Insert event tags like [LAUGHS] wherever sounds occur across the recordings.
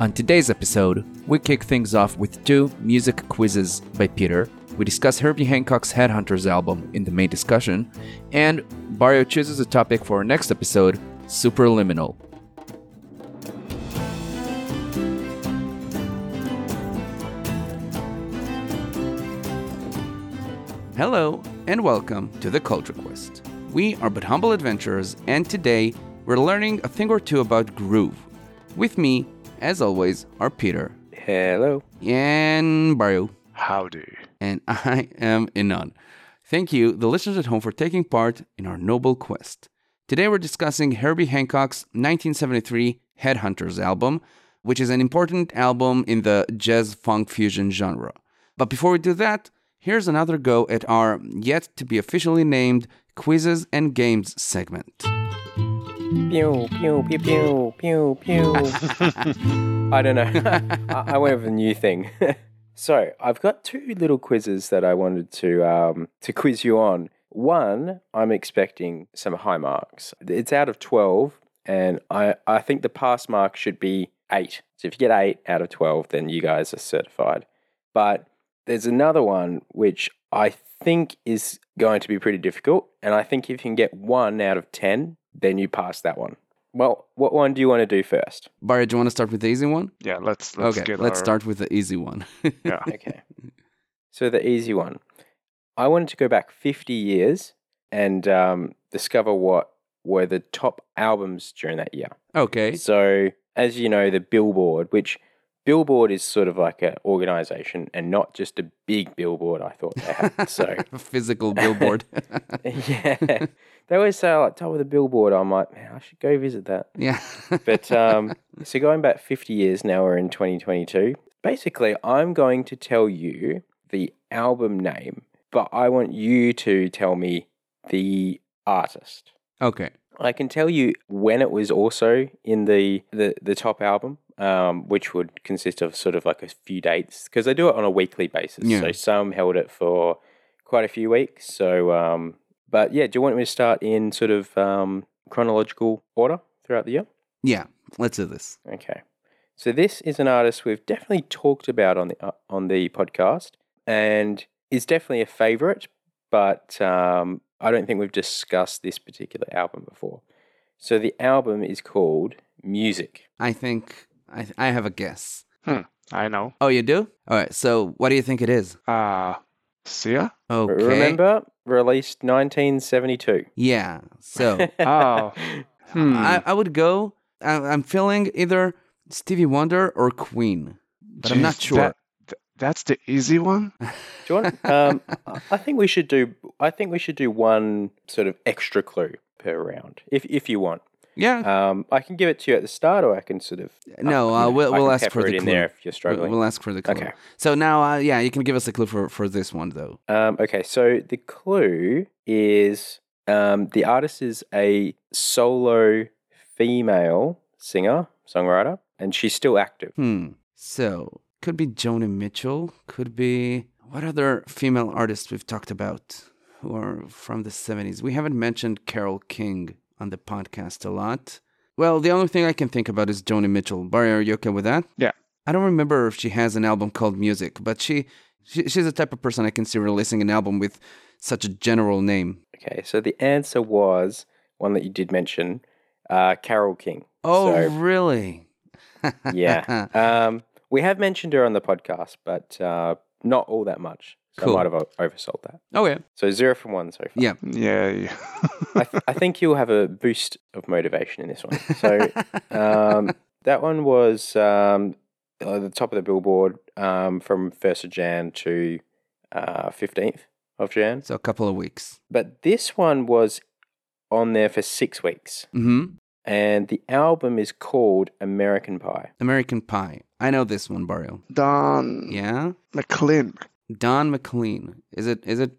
On today's episode, we kick things off with two music quizzes by Peter. We discuss Herbie Hancock's Headhunters album in the main discussion, and Baryo chooses a topic for our next episode Superliminal. Hello, and welcome to the Culture Quest. We are but humble adventurers, and today we're learning a thing or two about groove. With me, as always, are Peter Hello. and Baryo, Howdy. and [LAUGHS] I am Ynon. Thank you, the listeners at home, for taking part in our noble quest. Today we're discussing Herbie Hancock's 1973 Headhunters album, which is an important album in the jazz funk fusion genre. But before we do that, here's another go at our yet to be officially named Quizzes and Games segment. Pew, pew, pew, pew, pew, pew. [LAUGHS] I don't know. [LAUGHS] I, I went with a new thing. [LAUGHS] so I've got two little quizzes that I wanted to um, to quiz you on. One, I'm expecting some high marks. It's out of 12, and I, I think the pass mark should be 8. So if you get 8 out of 12, then you guys are certified. But there's another one which I think is going to be pretty difficult. And I think if you can get 1 out of 10, then you pass that one. Well, what one do you want to do first? Barry, do you want to start with the easy one? Yeah, let's let's okay, get let's our- start with the easy one. [LAUGHS] Yeah. Okay. so the easy one. I wanted to go back 50 years and um, discover what were the top albums during that year. okay. So, as you know, the Billboard, which Billboard is sort of like an organization and not just a big billboard, I thought they had. So, [LAUGHS] physical billboard. [LAUGHS] yeah. They always say, like, top of the Billboard. I'm like, man, I should go visit that. yeah. [LAUGHS] But um, so going back 50 years now, we're in 2022. Basically, I'm going to tell you the album name, but I want you to tell me the artist. okay. I can tell you when it was also in the the, the top album, um, which would consist of sort of like a few dates because they do it on a weekly basis. Yeah. So some held it for quite a few weeks. So, um, but yeah, do you want me to start in sort of um, chronological order throughout the year? Yeah. Let's do this. Okay. So this is an artist we've definitely talked about on the uh, on the podcast, and is definitely a favorite. But um, I don't think we've discussed this particular album before. So the album is called Music. I think I, I have a guess. I know. Oh, you do? All right. So, what do you think it is? Uh Sia? Okay. Remember, released 1972. Yeah. So, [LAUGHS] Oh. Hmm. I, I would go. I, I'm feeling either Stevie Wonder or Queen, but I'm not sure. that- th- that's the easy one? [LAUGHS] Do you want? Um, I- I think we should do. I think we should do one sort of extra clue per round, if if you want. Yeah. Um, I can give it to you at the start, or I can sort of no, I uh, we'll, we'll ask for the clue. there if you're struggling. We'll ask for the clue. Okay. So now, uh, yeah, you can give us a clue for, for this one, though. Um, okay, so the clue is um, the artist is a solo female singer songwriter, and she's still active. Hmm. So, could be Joni Mitchell. Could be. What other female artists we've talked about who are from the 70s? We haven't mentioned Carole King on the podcast a lot. Well, the only thing I can think about is Joni Mitchell. Barry, are you okay with that? Yeah. I don't remember if she has an album called Music, but she, she she's the type of person I can see releasing an album with such a general name. Okay, so the answer was one that you did mention, uh, Carole King. Oh, So- really? yeah. [LAUGHS] Um, we have mentioned her on the podcast, but uh, not all that much. So Cool. I might have o- oversold that. Oh yeah. So zero from one so far. Yeah. Yay. [LAUGHS] I, th- I think you'll have a boost of motivation in this one. So [LAUGHS] um, that one was um, at the top of the billboard um, from 1st of Jan to uh, 15th of Jan. So a couple of weeks. But this one was on there for six weeks. Mm-hmm. And the album is called American Pie. American Pie. I know this one, Baryo. Don Yeah. McLean. Don McLean. Is it is it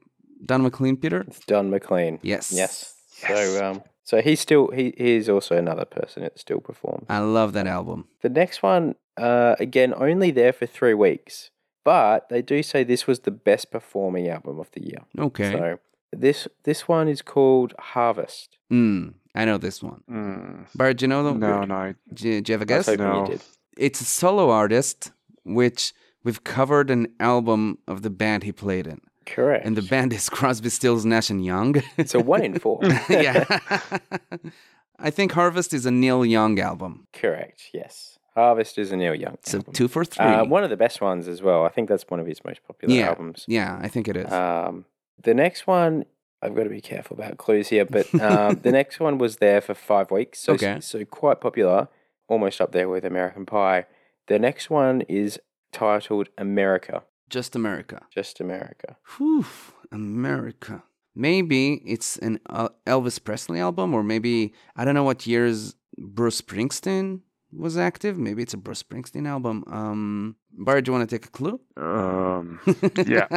Don McLean, Peter? It's Don McLean. Yes. Yes. Yes. So um, so he's still he he's also another person that still performs. I love that album. The next one, uh, again, only there for three weeks, but they do say this was the best performing album of the year. Okay. So this this one is called Harvest. Mm, I know this one. Mm. Bart, do you know the No, no. I, Do, you- do you have a I was guess? hoping No. you did. it's a solo artist, which we've covered an album of the band he played in. Correct. And the band is Crosby, Stills, Nash and Young. it's a one in four. [LAUGHS] yeah. [LAUGHS] I think Harvest is a Neil Young album. Correct. Yes. Harvest is a Neil Young. So album. two for three. Uh, one of the best ones as well. I think that's one of his most popular Yeah. albums. yeah, I think it is. Um, the next one, I've got to be careful about clues here, but um, the [LAUGHS] next one was there for five weeks. So, Okay. so quite popular, almost up there with American Pie. The next one is titled America, Just America. just America. Whew, America. Maybe it's an uh, Elvis Presley album, or maybe I don't know what years Bruce Springsteen was active. Maybe it's a Bruce Springsteen album. Um, Barry, do you want to take a clue? Um, [LAUGHS] yeah.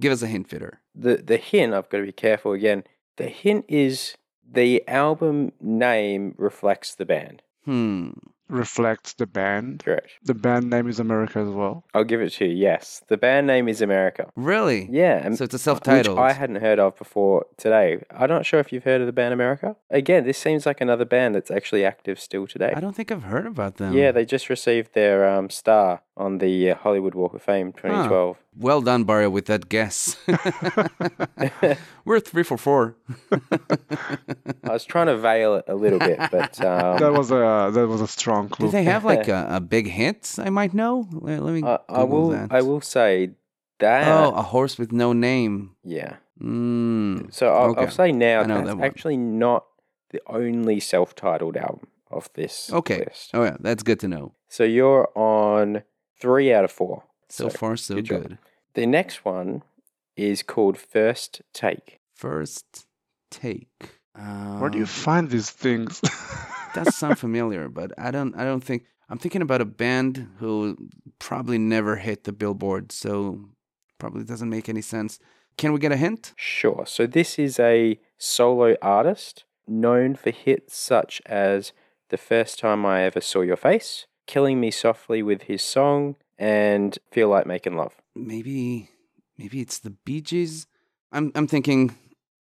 Give us a hint, Fitter. The the hint, I've got to be careful again. The hint is the album name reflects the band. Hmm. Reflects the band. Correct. The band name is America as well. I'll give it to you. Yes, the band name is America. Really? Yeah, and So it's a which self-titled. I hadn't heard of before today. I'm not sure if you've heard of the band America. Again, this seems like another band that's actually active still today. I don't think I've heard about them. Yeah, they just received their um, star on the uh, Hollywood Walk of Fame 2012. Well done, Baryo, with that guess. [LAUGHS] We're three for four. I was trying to veil it a little bit, but [LAUGHS] um, That was a that was a strong clue. Do they have like [LAUGHS] a, a big hit I might know? Let, let me I, I will. that. I will say that. Oh, a horse with no name. Yeah. Mm. So I'll, Okay. I'll say now I know that's that actually not the only self-titled album of this Okay. list. Oh yeah, that's good to know. So you're on three out of four. So, far, so good good. The next one is called First Take. First take. Um, Where do you find these things? [LAUGHS] that sound [LAUGHS] familiar, but I don't. I don't think. I'm thinking about a band who probably never hit the billboard, so probably doesn't make any sense. Can we get a hint? Sure. So this is a solo artist known for hits such as The First Time I Ever Saw Your Face, Killing Me Softly with his song, and Feel Like Making Love. Maybe, maybe it's the Bee Gees. I'm. I'm thinking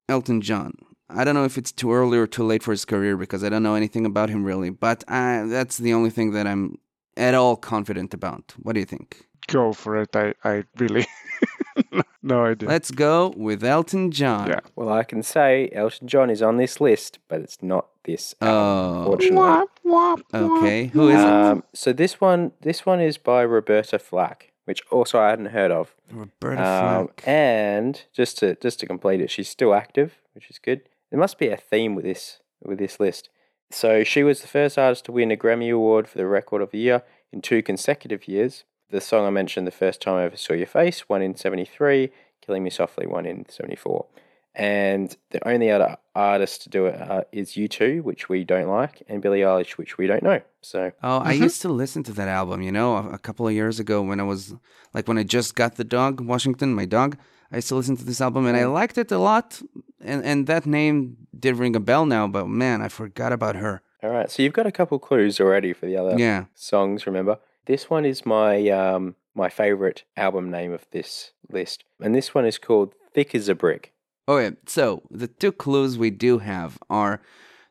Elton John. I don't know if it's too early or too late for his career because I don't know anything about him really. But I, that's the only thing that I'm at all confident about. What do you think? Go for it. I I really [LAUGHS] no idea. Let's go with Elton John. Yeah. Well, I can say Elton John is on this list, but it's not this Oh. unfortunately. Wah, wah, Okay. wah, Who is it? Um, so this one, this one is by Roberta Flack, which also I hadn't heard of. Roberta Um, Flack. and just to just to complete it, she's still active, which is good. There must be a theme with this with this list. So she was the first artist to win a Grammy Award for the Record of the Year in two consecutive years. The song I mentioned, "The First Time I Ever Saw Your Face," one in '73, "Killing Me Softly," one in '74. And the only other artist to do it uh, is U2, which we don't like, and Billie Eilish, which we don't know. So Oh, I used to listen to that album, you know, a, a couple of years ago when I was like when I just got the dog, Washington, my dog. I used to listen to this album and I liked it a lot. And and that name did ring a bell now, but man, I forgot about her. All right, so you've got a couple clues already for the other Yeah. songs. Remember, this one is my um my favorite album name of this list, and this one is called "Thick as a Brick." Oh yeah. So the two clues we do have are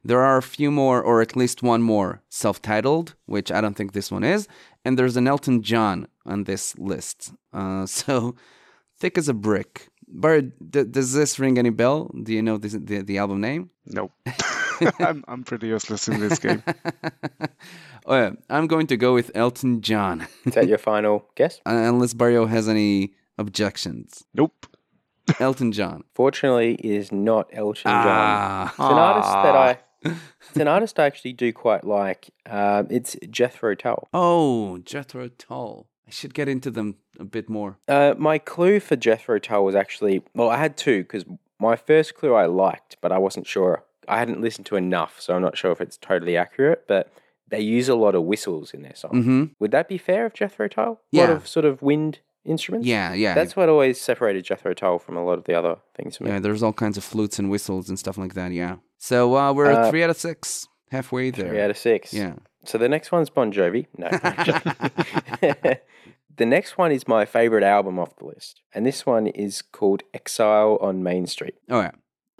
there are a few more, or at least one more, self-titled, which I don't think this one is, and there's an Elton John on this list. Uh, [LAUGHS] so thick as a brick. Bart, d- does this ring any bell? Do you know this, the the album name? Nope. [LAUGHS] [LAUGHS] I'm I'm pretty useless in this game. [LAUGHS] oh yeah, I'm going to go with Elton John, Is that your final guess? [LAUGHS] Uh, unless Barrio has any objections. Nope. Elton John. Fortunately, it is not Elton John. Ah, It's an artist that I. It's an artist I actually do quite like. Um, it's Jethro Tull. oh, Jethro Tull. I should get into them a bit more. Uh, my clue for Jethro Tull was actually well, I had two because my first clue I liked, but I wasn't sure. I hadn't listened to enough, so I'm not sure if it's totally accurate. But they use a lot of whistles in their song. Mm-hmm. Would that be fair of Jethro Tull? A lot Yeah. of sort of wind instruments. Yeah, yeah. That's what always separated Jethro Tull from a lot of the other things for me. Yeah, there's all kinds of flutes and whistles and stuff like that. Yeah. So uh, we're Uh, three out of six, halfway there. Three out of six. Yeah. So the next one's Bon Jovi. No. [LAUGHS] [LAUGHS] the next one is my favorite album off the list, and this one is called Exile on Main Street. Oh yeah,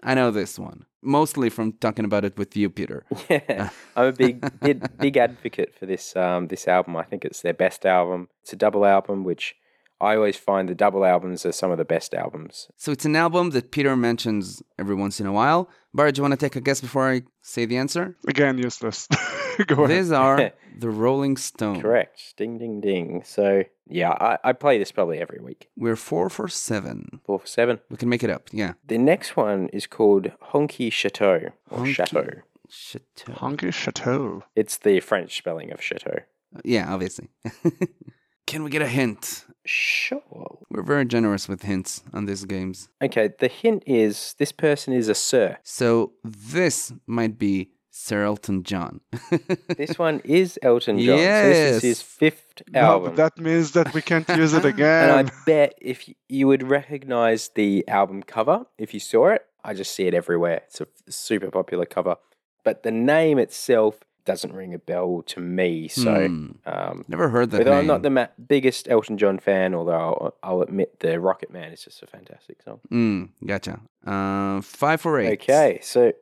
I know this one. Mostly from talking about it with you, Peter. [LAUGHS] Yeah, I'm a big, big, big advocate for this um, this album. I think it's their best album. It's a double album, which I always find the double albums are some of the best albums. So it's an album that Peter mentions every once in a while. Bart, do you want to take a guess before I say the answer? Again, useless. [LAUGHS] Go ahead. These are [LAUGHS] the Rolling Stones. Correct. Ding, ding, ding. So yeah, I, I play this probably every week. We're four for seven. Four for seven. We can make it up. Yeah. The next one is called Honky Chateau or Honky. Chateau. Chateau. Honky Chateau. It's the French spelling of chateau. Uh, yeah, obviously. [LAUGHS] can we get a hint? Sure. We're very generous with hints on these games. Okay, the hint is this person is a sir. So this might be Sir Elton John. [LAUGHS] This one is Elton John. So this is his Yes. fifth No, album. but that means that we can't use it [LAUGHS] again. and. I bet if you would recognize the album cover, if you saw it, I just see it everywhere. It's a super popular cover. But the name itself doesn't ring a bell to me. So, Hmm. um, Never heard that although name. I'm not the ma- biggest Elton John fan, although I'll, I'll admit the Rocket Man is just a fantastic song. Mm, gotcha. Uh, five for eight. Okay, so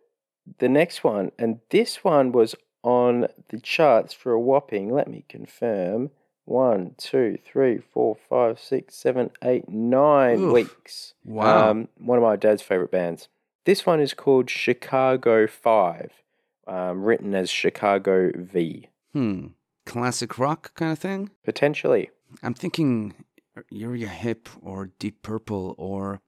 the next one, and this one was on the charts for a whopping, let me confirm, one, two, three, four, five, six, seven, eight, nine Oof. weeks. Wow. Um, one of my dad's favorite bands. This one is called Chicago 5, um, written as Chicago V, hmm. Classic rock kind of thing? potentially. I'm thinking Uriah Heep or Deep Purple or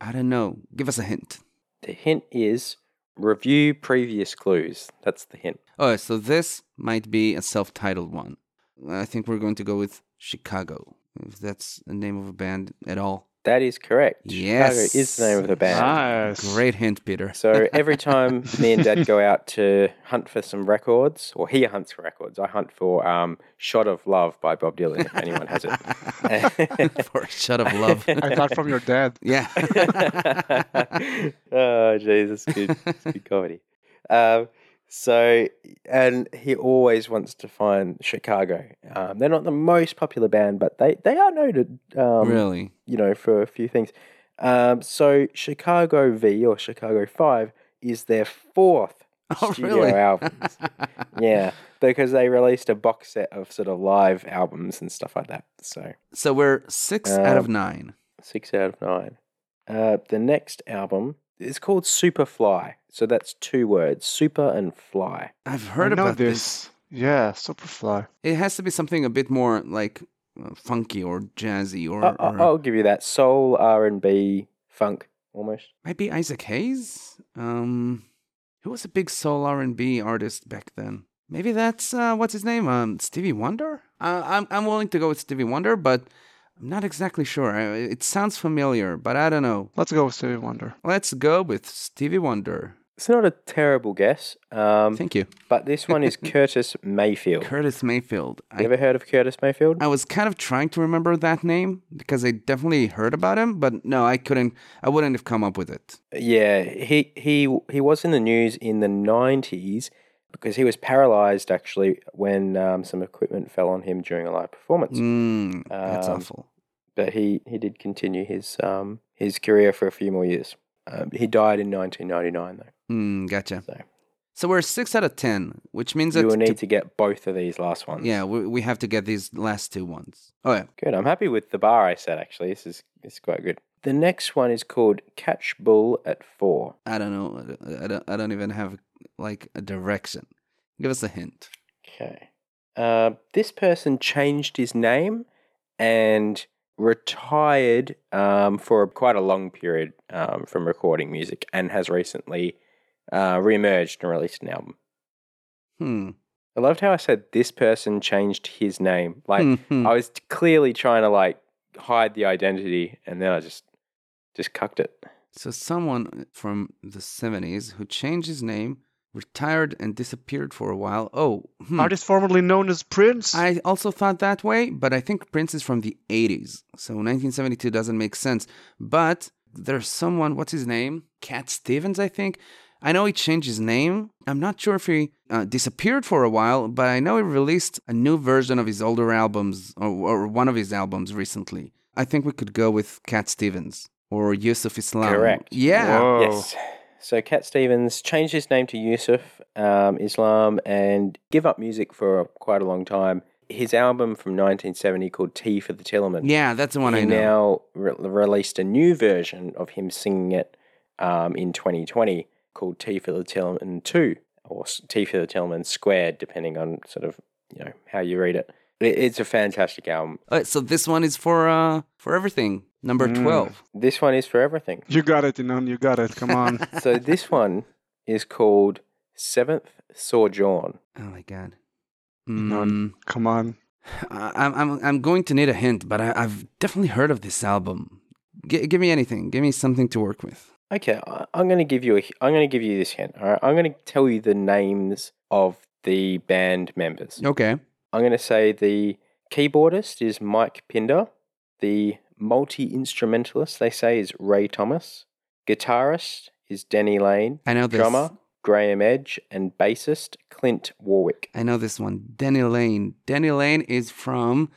I don't know. Give us a hint. The hint is review previous clues. That's the hint. Oh, so this might be a self-titled one. I think we're going to go with Chicago. If that's the name of a band at all. That is correct. Chicago Yes. is the name of the band. Nice. Great hint, Peter. So every time [LAUGHS] me and Dad go out to hunt for some records, or he hunts for records, I hunt for um, "Shot of Love" by Bob Dylan. If anyone has it. [LAUGHS] For a shot of love. [LAUGHS] I thought from your dad. yeah. oh, Jesus, good, it's good comedy. Um, so, and he always wants to find Chicago. Um, they're not the most popular band, but they they are noted. Um, really? you know, for a few things. Um, so Chicago V or Chicago Five is their fourth [LAUGHS] Oh, studio really? [LAUGHS] albums. yeah, because they released a box set of sort of live albums and stuff like that. So So we're six out of Um, nine. six out of nine. Uh, the next album is called Superfly. So that's two words: super and fly. I've heard I know about this. this. Yeah, Superfly. It has to be something a bit more like uh, funky or jazzy or, I- I- or I'll give you that: soul, R and B, funk, almost. maybe Isaac Hayes. Um, who was a big soul R and B artist back then? Maybe that's uh, what's his name? Um, Stevie Wonder. Uh, I'm I'm willing to go with Stevie Wonder, but I'm not exactly sure. I, it sounds familiar, but I don't know. Let's go with Stevie Wonder. Let's go with Stevie Wonder. It's not a terrible guess. Um, Thank you, But this one is [LAUGHS] Curtis Mayfield. Curtis Mayfield. You I, ever heard of Curtis Mayfield? I was kind of trying to remember that name because I definitely heard about him, but no, I couldn't. I wouldn't have come up with it. Yeah, he he he was in the news in the nineties because he was paralyzed actually when um, some equipment fell on him during a live performance. Mm, that's Um, awful. But he he did continue his um his career for a few more years. Um, he died in 1999 though. Mm, gotcha. So So we're six out of ten, which means that you will to- need to get both of these last ones. yeah, we, we have to get these last two ones. Oh yeah, Good. I'm happy with the bar I set actually. This is this is quite good. The next one is called Catch Bull at Four. I don't know. I don't. I don't even have like a direction. Give us a hint. Okay. Uh, this person changed his name and retired um, for quite a long period um, from recording music and has recently uh, reemerged and released an album. Hmm. I loved how I said this person changed his name. Like Mhm. I was clearly trying to like hide the identity, and then I just just cucked it. So someone from the seventies who changed his name, retired, and disappeared for a while. Oh, hmm. Artist formerly known as Prince. I also thought that way, but I think Prince is from the 80s. So 1972 doesn't make sense. But there's someone, what's his name? Cat Stevens, I think. I know he changed his name. I'm not sure if he uh, disappeared for a while, but I know he released a new version of his older albums or, or one of his albums recently. I think we could go with Cat Stevens or Yusuf Islam. Correct. Yeah. Whoa. Yes. So Cat Stevens changed his name to Yusuf um, Islam and give up music for quite a long time. His album from 1970 called Tea for the Tillerman. Yeah, that's the one he I know. now re- released a new version of him singing it um, in 2020 called Tea for the Tillerman 2 or Tea for the Tillerman Squared, depending on sort of you know how you read it. It it's a fantastic album. Uh, so this one is for uh for everything. Number Mm. 12. This one is for everything. You got it, Ynon. You got it. Come on. [LAUGHS] so this one is called Seventh Sojourn. Oh my god. None. Mm, Come on. [SIGHS] I- I'm I'm I'm going to need a hint, but I, I've definitely heard of this album. G- give me anything. Give me something to work with. Okay, I- I'm going to give you a. I'm going to give you this hint. All right, I'm going to tell you the names of the band members. Okay. I'm going to say the keyboardist is Mike Pinder. The multi instrumentalist they say is Ray Thomas. Guitarist is Denny Laine. I know this. Drummer Graham Edge and bassist Clint Warwick. I know this one. Danny Laine. Danny Laine is from.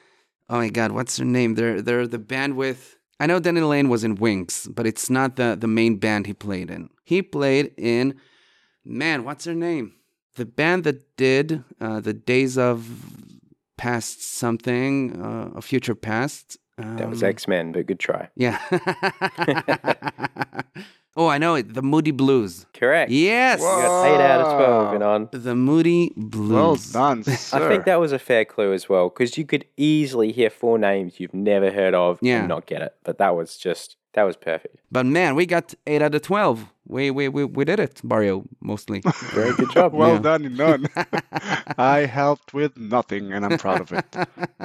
Oh my God, what's their name? They're they're the band with. I know Danny Laine was in Wings, but it's not the the main band he played in. He played in. Man, what's her name? The band that did uh, the Days of Past something, uh, a future past. That was Um, X Men, but good try. Yeah. [LAUGHS] oh, I know it. The Moody Blues. Correct. Yes. You got eight out of twelve, and on. The Moody Blues. Well done, sir. [LAUGHS] I think that was a fair clue as well, because you could easily hear four names you've never heard of Yeah. and not get it. But that was just that was perfect. But man, we got eight out of twelve. We we we, we did it, Baryo, mostly. [LAUGHS] Very good job. well Yeah. done, Ynon. [LAUGHS] I helped with nothing, and I'm proud of it.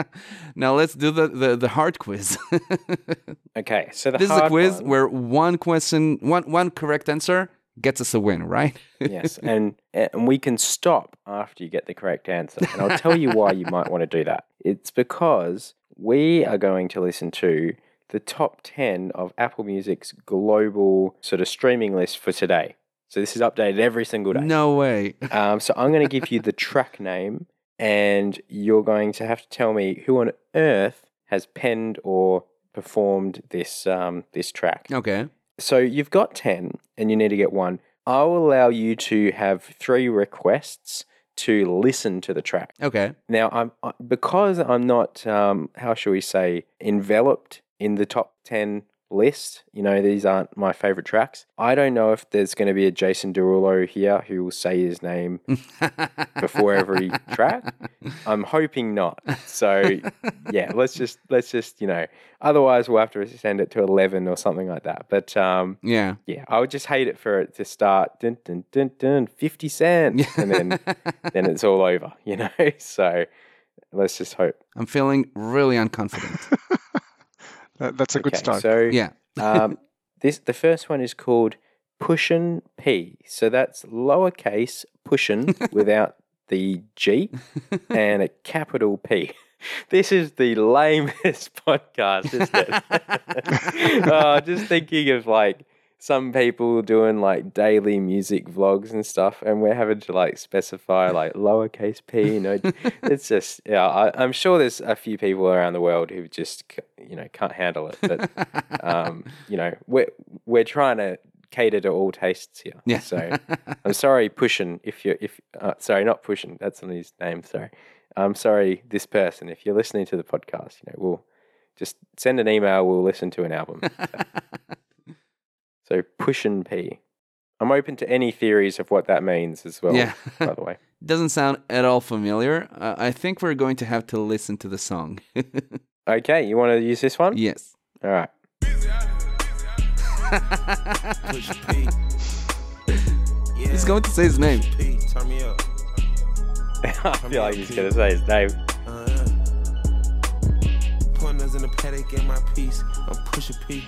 [LAUGHS] now let's do the, the, the hard quiz. Okay, so the this is a quiz one- where one question, one one correct answer gets us a win, right? yes, and and we can stop after you get the correct answer, and I'll tell you why you might want to do that. It's because we are going to listen to the top ten of Apple Music's global sort of streaming list for today. So this is updated every single day. no way. [LAUGHS] Um, so I'm going to give you the track name, and you're going to have to tell me who on earth has penned or performed this um, this track. Okay. So you've got ten, and you need to get one. I'll allow you to have three requests to listen to the track. Okay. Now, I'm I- because I'm not, um, how shall we say, enveloped in the top ten list. You know, these aren't my favorite tracks. I don't know if there's going to be a Jason Derulo here who will say his name [LAUGHS] before every track. I'm hoping not. So yeah, let's just let's just you know. Otherwise, we'll have to send it to eleven or something like that. But um, Yeah. yeah, I would just hate it for it to start dun dun dun dun fifty cents, [LAUGHS] and then then it's all over. You know. [LAUGHS] So let's just hope. I'm feeling really unconfident. That, that's a good start. So [LAUGHS] yeah. um, this the first one is called Pushin P. So that's lowercase Pushin [LAUGHS] without the G and a capital P. [LAUGHS] This is the lamest podcast, isn't it? oh, just thinking of like some people doing like daily music vlogs and stuff, and we're having to like specify like lowercase p. You know, [LAUGHS] it's just yeah. I, I'm sure there's a few people around the world who just you know can't handle it, but um, [LAUGHS] you know we're we're trying to cater to all tastes here. Yeah. So [LAUGHS] I'm sorry, pushing if you if uh, sorry not pushing. That's on his name. Sorry. I'm sorry, this person. If you're listening to the podcast, you know we'll just send an email. We'll listen to an album. So pushing P. I'm open to any theories of what that means as well. Yeah. by the way. [LAUGHS] Doesn't sound at all familiar. Uh, I think we're going to have to listen to the song. [LAUGHS] Okay, you want to use this one? yes. All right. Push P. Yeah. [LAUGHS] He's going to say his name. P, turn me up. I feel like he's going to say his name. Uh, in the paddock in my piece. I'm pushing P.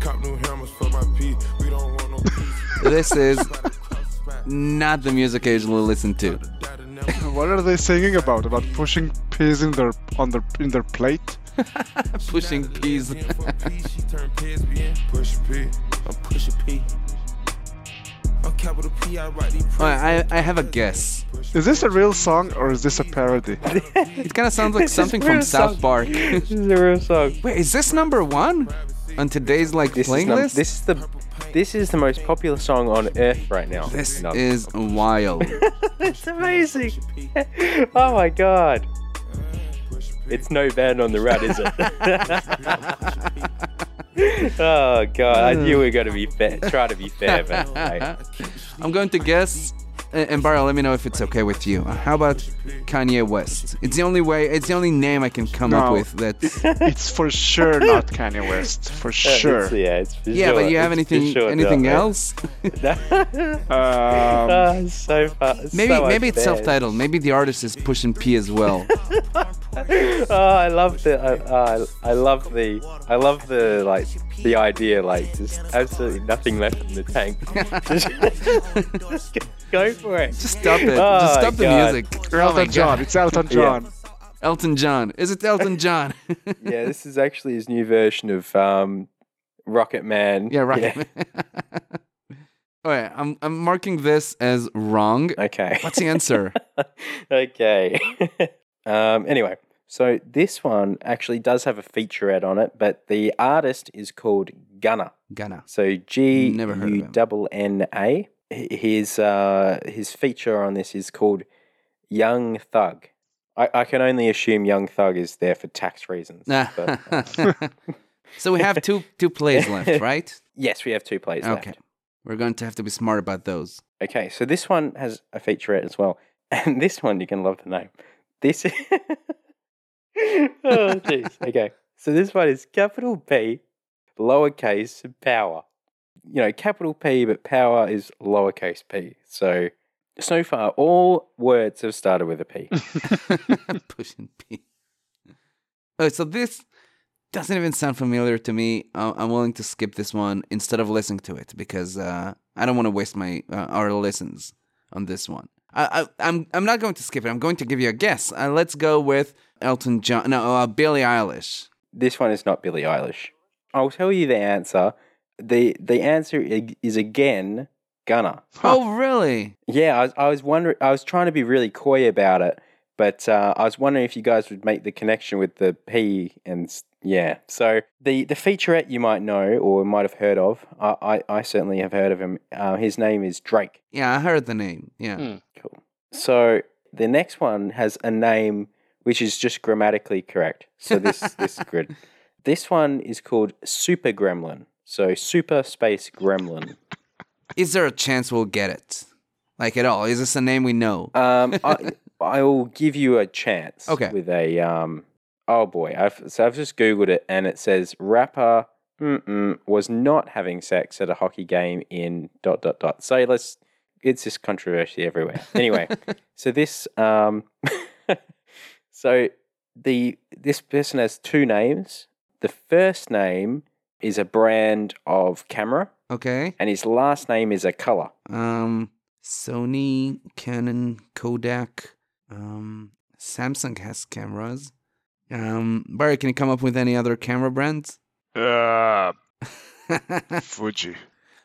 Cop new hammers for my P. We don't want no peace. This is By the cross spot. not the music I usually listen to. [LAUGHS] What are they singing about? About pushing peas in their on their in their plate? [LAUGHS] Pushing peas. in for P. She turn PSBN. Push P. I'm pushing P. A capital P. I write these I, I have a guess. Is this a real song or is this a parody? [LAUGHS] It kind of sounds like something real from South. Park. [LAUGHS] This is a real song. Wait, is this number one on today's like This is, playing num- list? this is the This is the most popular song on earth right now. This No. is wild. [LAUGHS] it's amazing. oh my god. It's no band on the run, is it? Oh god, I knew we were gonna be [LAUGHS] fair. Try to be fair, but hey. [LAUGHS] I'm going to guess, and Barry, let me know if it's okay with you. How about Kanye West? It's the only way. It's the only name I can come up with. That's [LAUGHS] It's for sure not Kanye West. For sure. It's- yeah, it's for yeah, sure. but you have It's anything sure anything not, else? Um, oh, so far. maybe so maybe it's unfair. self-titled. Maybe the artist is pushing P as well. [LAUGHS] Oh, I love the. I, uh, I love the. I love the like the idea. Like just absolutely nothing left in the tank. just, [LAUGHS] just go for it. Just stop it. Oh, Just stop the music. Elton Oh my John. It's Elton John. Elton John. Is it Elton John? [LAUGHS] Yeah, this is actually his new version of um, Rocket Man. yeah, right. All right, I'm I'm marking this as wrong. Okay. What's the answer? okay. um, anyway, so this one actually does have a featurette on it, but the artist is called Gunna. Ghana. So G Never heard of him. double N A. His uh, his feature on this is called Young Thug. I, I can only assume Young Thug is there for tax reasons. [LAUGHS] but, uh, [LAUGHS] so we have two two plays left, [LAUGHS] right? yes, we have two plays Okay. left. We're going to have to be smart about those. Okay, so this one has a featurette as well, and this one you can love the name. This, [LAUGHS] oh. Okay, so this one is capital P, lowercase power. You know, capital P, but power is lowercase p. So, so far, all words have started with a P. [LAUGHS] Pushing P. Oh, so this doesn't even sound familiar to me. I'm willing to skip this one instead of listening to it because uh, I don't want to waste my uh, our listens on this one. I, I, I'm I'm not going to skip it. I'm going to give you a guess. Uh, let's go with Elton John. No, uh, Billie Eilish. This one is not Billie Eilish. I'll tell you the answer. the The answer is again Gunna. [LAUGHS] Oh, really? Yeah, I was, I was wondering. I was trying to be really coy about it, but uh, I was wondering if you guys would make the connection with the P and yeah. So the the featurette you might know or might have heard of. I I, I certainly have heard of him. Uh, his name is Drake. Yeah, I heard the name. Yeah. Hmm. Cool. So the next one has a name which is just grammatically correct. So this [LAUGHS] this is good. This one is called Super Gremlin. So Super Space Gremlin. Is there a chance we'll get it? Like at all? Is this a name we know? Um, I, [LAUGHS] I will give you a chance. Okay. With a um, oh boy, I've so I've just googled it and it says rapper mm-mm, was not having sex at a hockey game in dot dot dot. So let's. It's just controversy everywhere. Anyway, [LAUGHS] so this um, so the this person has two names. The first name is a brand of camera, Okay. and his last name is a color. Um, Sony, Canon, Kodak, um, Samsung has cameras. Um, Barry, can you come up with any other camera brands? Uh, [LAUGHS] Fuji.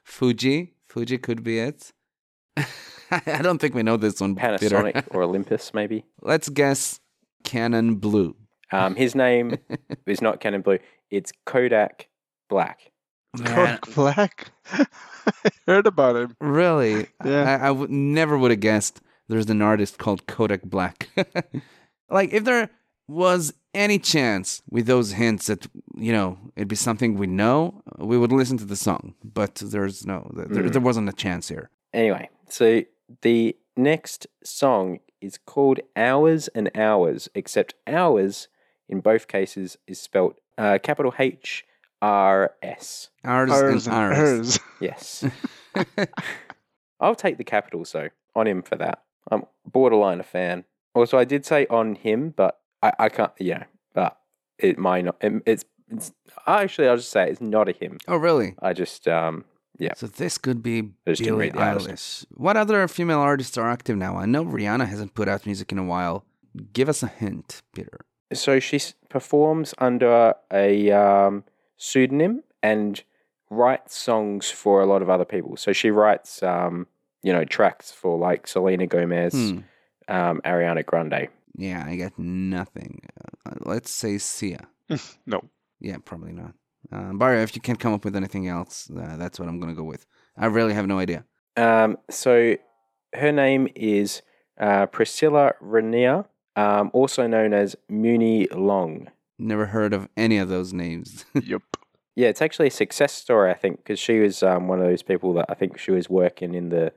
Fuji, Fuji could be it. [LAUGHS] I don't think we know this one. Peter. Panasonic or Olympus, maybe. [LAUGHS] Let's guess Canon Blue. Um, his name [LAUGHS] is not Canon Blue. It's Kodak Black. Kodak Black. I [LAUGHS] heard about him. really? Yeah. I, I would never would have guessed there's an artist called Kodak Black. [LAUGHS] like if there was any chance with those hints that you know it'd be something we know, we would listen to the song. But there's no, there, Mm. there wasn't a chance here. Anyway, so the next song is called Hours and Hours, except Hours in both cases is spelt uh, capital H R S. Ours, Hers and and ours. [LAUGHS] Yes. I'll take the capital, so on him for that. I'm borderline a fan. Also, I did say on him, but I, I can't, yeah, but it might not, it, it's, it's, actually, I'll just say it's not a him. oh, really? I just, um, yeah. So this could be I just didn't Billie read the artist. Eilish. What other female artists are active now? I know Rihanna hasn't put out music in a while. Give us a hint, Peter. So she performs under a um, pseudonym and writes songs for a lot of other people. So she writes, um, you know, tracks for like Selena Gomez, Hmm. um, Ariana Grande. Yeah, I got nothing. Uh, let's say Sia. [LAUGHS] No. Yeah, probably not. Uh, Barry, if you can't come up with anything else, uh, that's what I'm going to go with. I really have no idea. Um, so her name is uh, Priscilla Renea, um, also known as Muni Long. Never heard of any of those names. [LAUGHS] Yup. Yeah, it's actually a success story, I think, because she was um, one of those people that I think she was working in the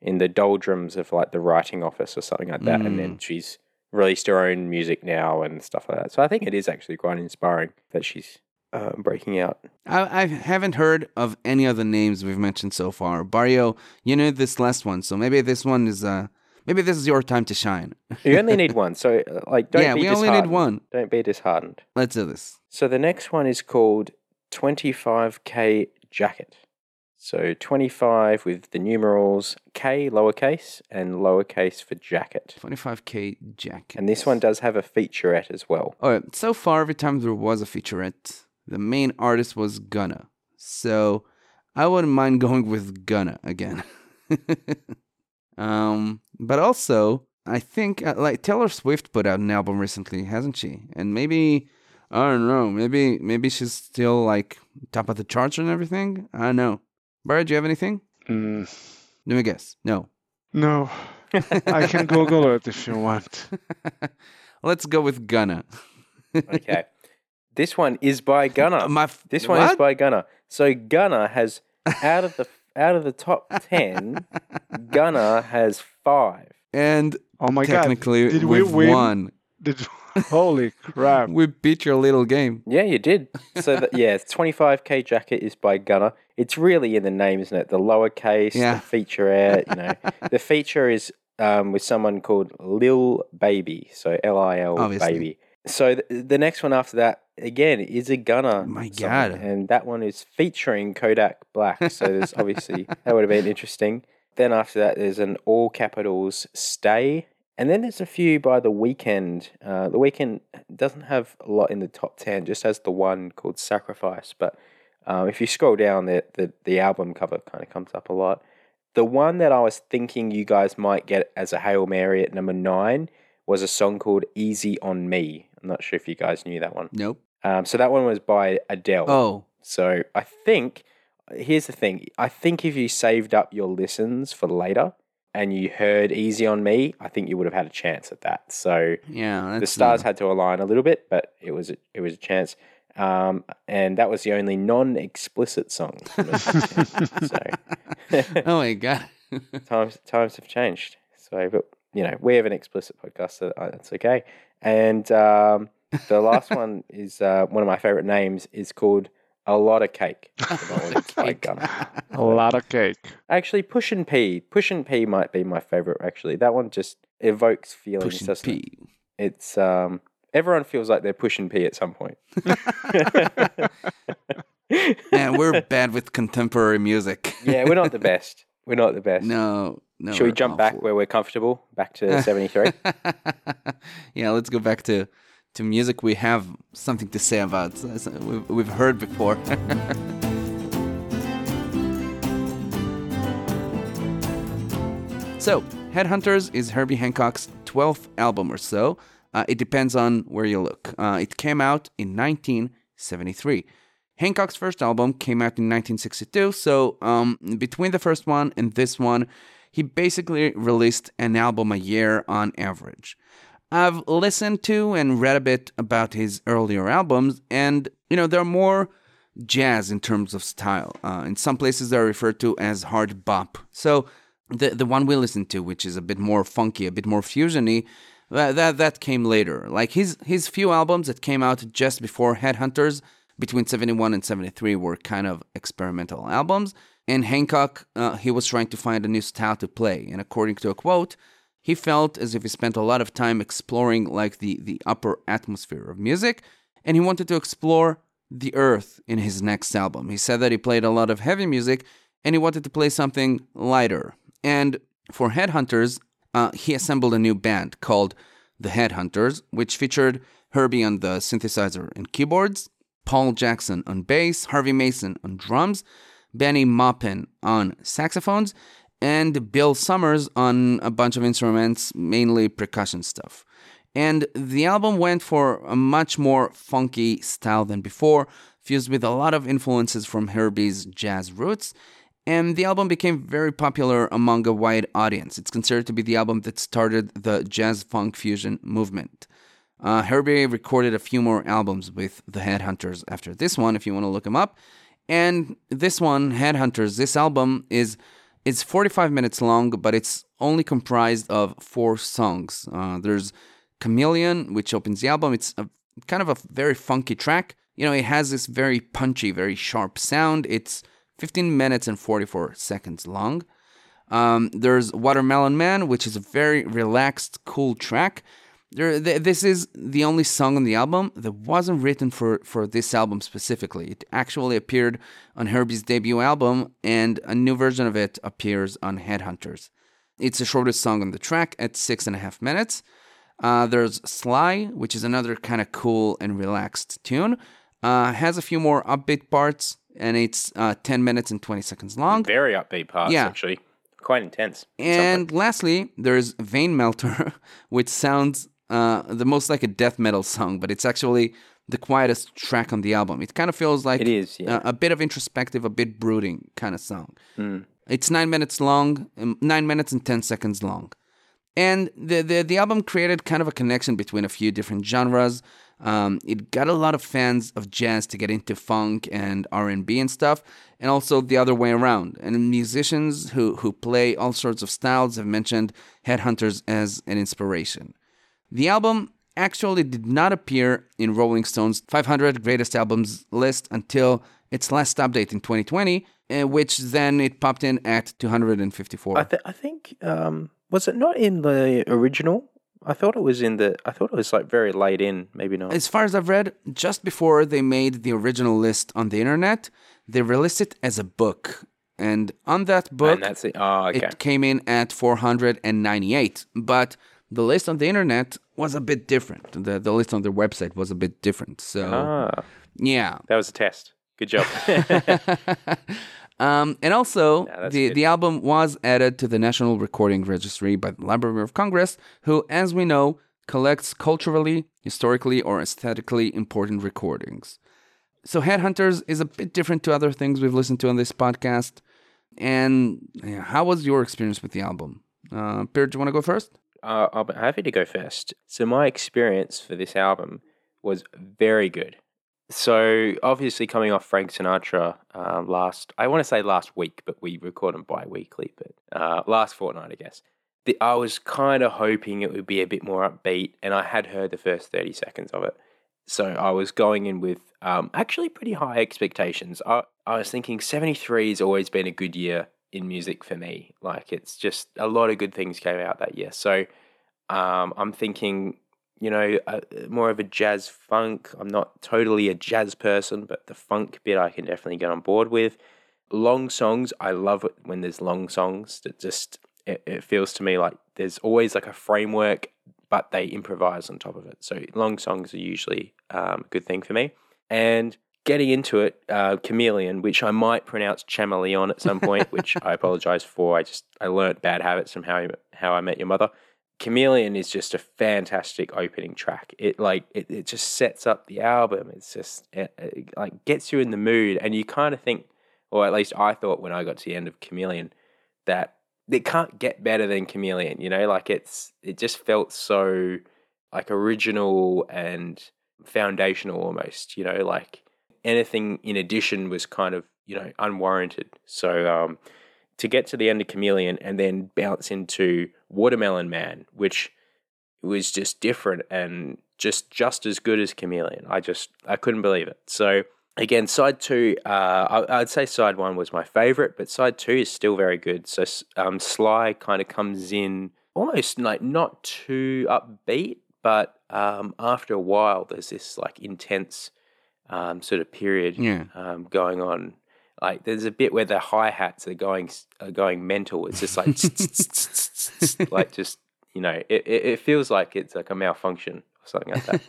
in the doldrums of like the writing office or something like that, and then she's released her own music now and stuff like that. So I think it is actually quite inspiring that she's uh, breaking out. I, I haven't heard of any of the names we've mentioned so far. Baryo, you know this last one, so maybe this one is uh maybe this is your time to shine. [LAUGHS] You only need one, so uh, like don't yeah, be we only need disheartened. one. Don't be disheartened. Let's do this. So the next one is called 25k jacket. So 25 with the numerals K lowercase and lowercase for jacket. 25k jacket. And this one does have a featurette as well. Right. So far, every time there was a featurette, the main artist was Gunna. So I wouldn't mind [LAUGHS] going with Gunna again. [LAUGHS] um, but also, I think uh, like Taylor Swift put out an album recently, hasn't she? And maybe I don't know. Maybe maybe she's still like top of the charts and everything. I don't know. Barry, do you have anything? Mm, Let me guess. No. no. [LAUGHS] I can Google it if you want. Let's go with Gunna. Okay. This one is by Gunna. My f- This one is by Gunna. So Gunna has out of the out of the top [LAUGHS] 10, Gunna has 5. and Oh my god. technically Did we we've win? won. Did, [LAUGHS] holy crap. We beat your little game. Yeah, you did. So that, yeah, 25k jacket is by Gunna. It's really in the name, isn't it? The lowercase, Yeah. the featurette, you know. [LAUGHS] the feature is um, with someone called Lil Baby, so L I L Baby. So the, the next one after that again is a Gunna. My song, God. And that one is featuring Kodak Black. So there's obviously [LAUGHS] that would have been interesting. Then after that, there's an all capitals stay. And then there's a few by The Weeknd. Uh, the Weeknd doesn't have a lot in the top 10, just has the one called Sacrifice. But um, if you scroll down, the, the, the album cover kind of comes up a lot. The one that I was thinking you guys might get as a Hail Mary at number nine was a song called Easy on Me. I'm not sure if you guys knew that one. Nope. Um, so that one was by Adele. Oh, So I think here's the thing. I think if you saved up your listens for later and you heard Easy on Me, I think you would have had a chance at that. So yeah. the stars had to align a little bit, but it was a, it was a chance. Um, and that was the only non-explicit song. from the top 10. so oh my god. [LAUGHS] times times have changed. So, but you know, we have an explicit podcast, so uh, that's okay. And um, the last one is uh, one of my favorite names is called a lot of cake. That one is by Gunna. A lot of cake. Actually, Push and P. Push and P might be my favorite. Actually, that one just evokes feelings. Pushing doesn't it? P. It's um, everyone feels like they're pushing P at some point. [LAUGHS] Man, we're bad with contemporary music. yeah, we're not the best. We're not the best. No, no. Should we we're jump back where we're comfortable? Back to seventy three. [LAUGHS] yeah, let's go back to to music we have something to say about. We've heard before. [LAUGHS] so, Headhunters is Herbie Hancock's 12th album or so. Uh, it depends on where you look. Uh, it came out in 1973. Hancock's first album came out in 1962, so um, between the first one and this one, he basically released an album a year on average. I've listened to and read a bit about his earlier albums, and you know they're more jazz in terms of style. Uh, in some places, they're referred to as hard bop. So the the one we listened to, which is a bit more funky, a bit more fusiony, that that, that came later. Like his his few albums that came out just before Headhunters, between seventy one and seventy three, were kind of experimental albums. And Hancock, uh, he was trying to find a new style to play, and according to a quote he felt as if he spent a lot of time exploring like the, the upper atmosphere of music and he wanted to explore the earth in his next album. He said that he played a lot of heavy music and he wanted to play something lighter. And for headhunters uh, he assembled a new band called the headhunters which featured herbie on the synthesizer and keyboards paul jackson on bass harvey mason on drums benny maupin on saxophones and Bill Summers on a bunch of instruments, mainly percussion stuff. And the album went for a much more funky style than before, fused with a lot of influences from Herbie's jazz roots. And the album became very popular among a wide audience. It's considered to be the album that started the jazz funk fusion movement. Uh, Herbie recorded a few more albums with the Headhunters after this one, if you want to look him up. And this one, Headhunters, this album is it's 45 minutes long, but it's only comprised of four songs. Uh, there's Chameleon, which opens the album. It's a, kind of a very funky track. You know, it has this very punchy, very sharp sound. It's 15 minutes and 44 seconds long. Um, there's Watermelon Man, which is a very relaxed, cool track. There, th- this is the only song on the album that wasn't written for, for this album specifically. It actually appeared on Herbie's debut album, and a new version of it appears on Headhunters. It's the shortest song on the track at six and a half minutes. Uh, there's Sly, which is another kind of cool and relaxed tune. Uh, has a few more upbeat parts, and it's uh, 10 minutes and 20 seconds long. Very upbeat parts, Yeah. actually. Quite intense. And lastly, there's Vein Melter, [LAUGHS] which sounds uh, the most like a death metal song, but it's actually the quietest track on the album. It kind of feels like It is, yeah. a, a bit of introspective, a bit brooding kind of song. It's nine minutes long, um, nine minutes and 10 seconds long. And the, the, the album created kind of a connection between a few different genres. Um, it got a lot of fans of jazz to get into funk and R&B and stuff, and also the other way around. And musicians who, who play all sorts of styles have mentioned Headhunters as an inspiration. The album actually did not appear in Rolling Stone's 500 Greatest Albums list until its last update in 2020, uh, which then it popped in at 254. I, th- I think, um, was it not in the original? I thought it was in the, I thought it was like very late in, maybe not. As far as I've read, just before they made the original list on the internet, they released it as a book. And on that book, and that's it. Oh, okay. it came in at 498. But the list on the internet was a bit different. The, the list on their website was a bit different. So, ah, yeah. that was a test. Good job. [LAUGHS] Um, and also, that's the, good. the album was added to the National Recording Registry by the Library of Congress, who, as we know, collects culturally, historically, or aesthetically important recordings. So, Headhunters is a bit different to other things we've listened to on this podcast. And yeah, how was your experience with the album? Uh, Peter, do you want to go first? Uh, I'll be happy to go first. So my experience for this album was very good. So obviously coming off Frank Sinatra uh, last, I want to say last week, but we record them bi-weekly, but uh, last fortnight, I guess. The, I was kind of hoping it would be a bit more upbeat, and I had heard the first 30 seconds of it. So I was going in with um, actually pretty high expectations. I, I was thinking 73 has always been a good year in music for me. Like it's just a lot of good things came out that year. So um, I'm thinking, you know, uh, more of a jazz funk. I'm not totally a jazz person, but the funk bit I can definitely get on board with. Long songs, I love it when there's long songs. That just it, it feels to me like there's always like a framework, but they improvise on top of it. So long songs are usually um, a good thing for me. And getting into it, uh, Chameleon, which I might pronounce Chameleon at some point, which [LAUGHS] I apologize for. I just I learnt bad habits from how how I met your mother. Chameleon is just a fantastic opening track. It like it, it just sets up the album. It's just it, it, like gets you in the mood, and you kind of think, or at least I thought when I got to the end of Chameleon, that it can't get better than Chameleon. You know, like it's it just felt so like original and foundational almost. You know, like anything in addition was kind of you know unwarranted. So um, to get to the end of Chameleon and then bounce into Watermelon Man, which was just different and just just as good as Chameleon. I just I couldn't believe it. So again, side two, uh, I, I'd say side one was my favorite, but side two is still very good. So um, Sly kind of comes in almost like not too upbeat, but um, after a while, there's this like intense um, sort of period Yeah. um, going on. Like there's a bit where the hi hats are going are going mental. It's just like like just you know it, it, feels like it's like a malfunction or something like that.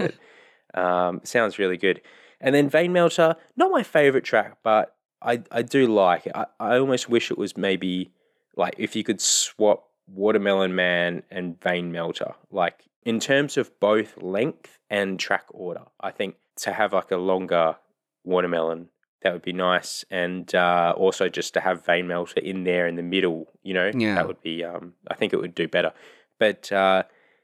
But [LAUGHS] um, sounds really good. And then Vein Melter, not my favorite track, but I I do like it. I, I almost wish it was maybe like if you could swap Watermelon Man and Vein Melter, like in terms of both length and track order. I think to have like a longer watermelon. That would be nice, and uh, also just to have vein melter in there in the middle. You know, Yeah. that would be. Um, I think it would do better. But uh,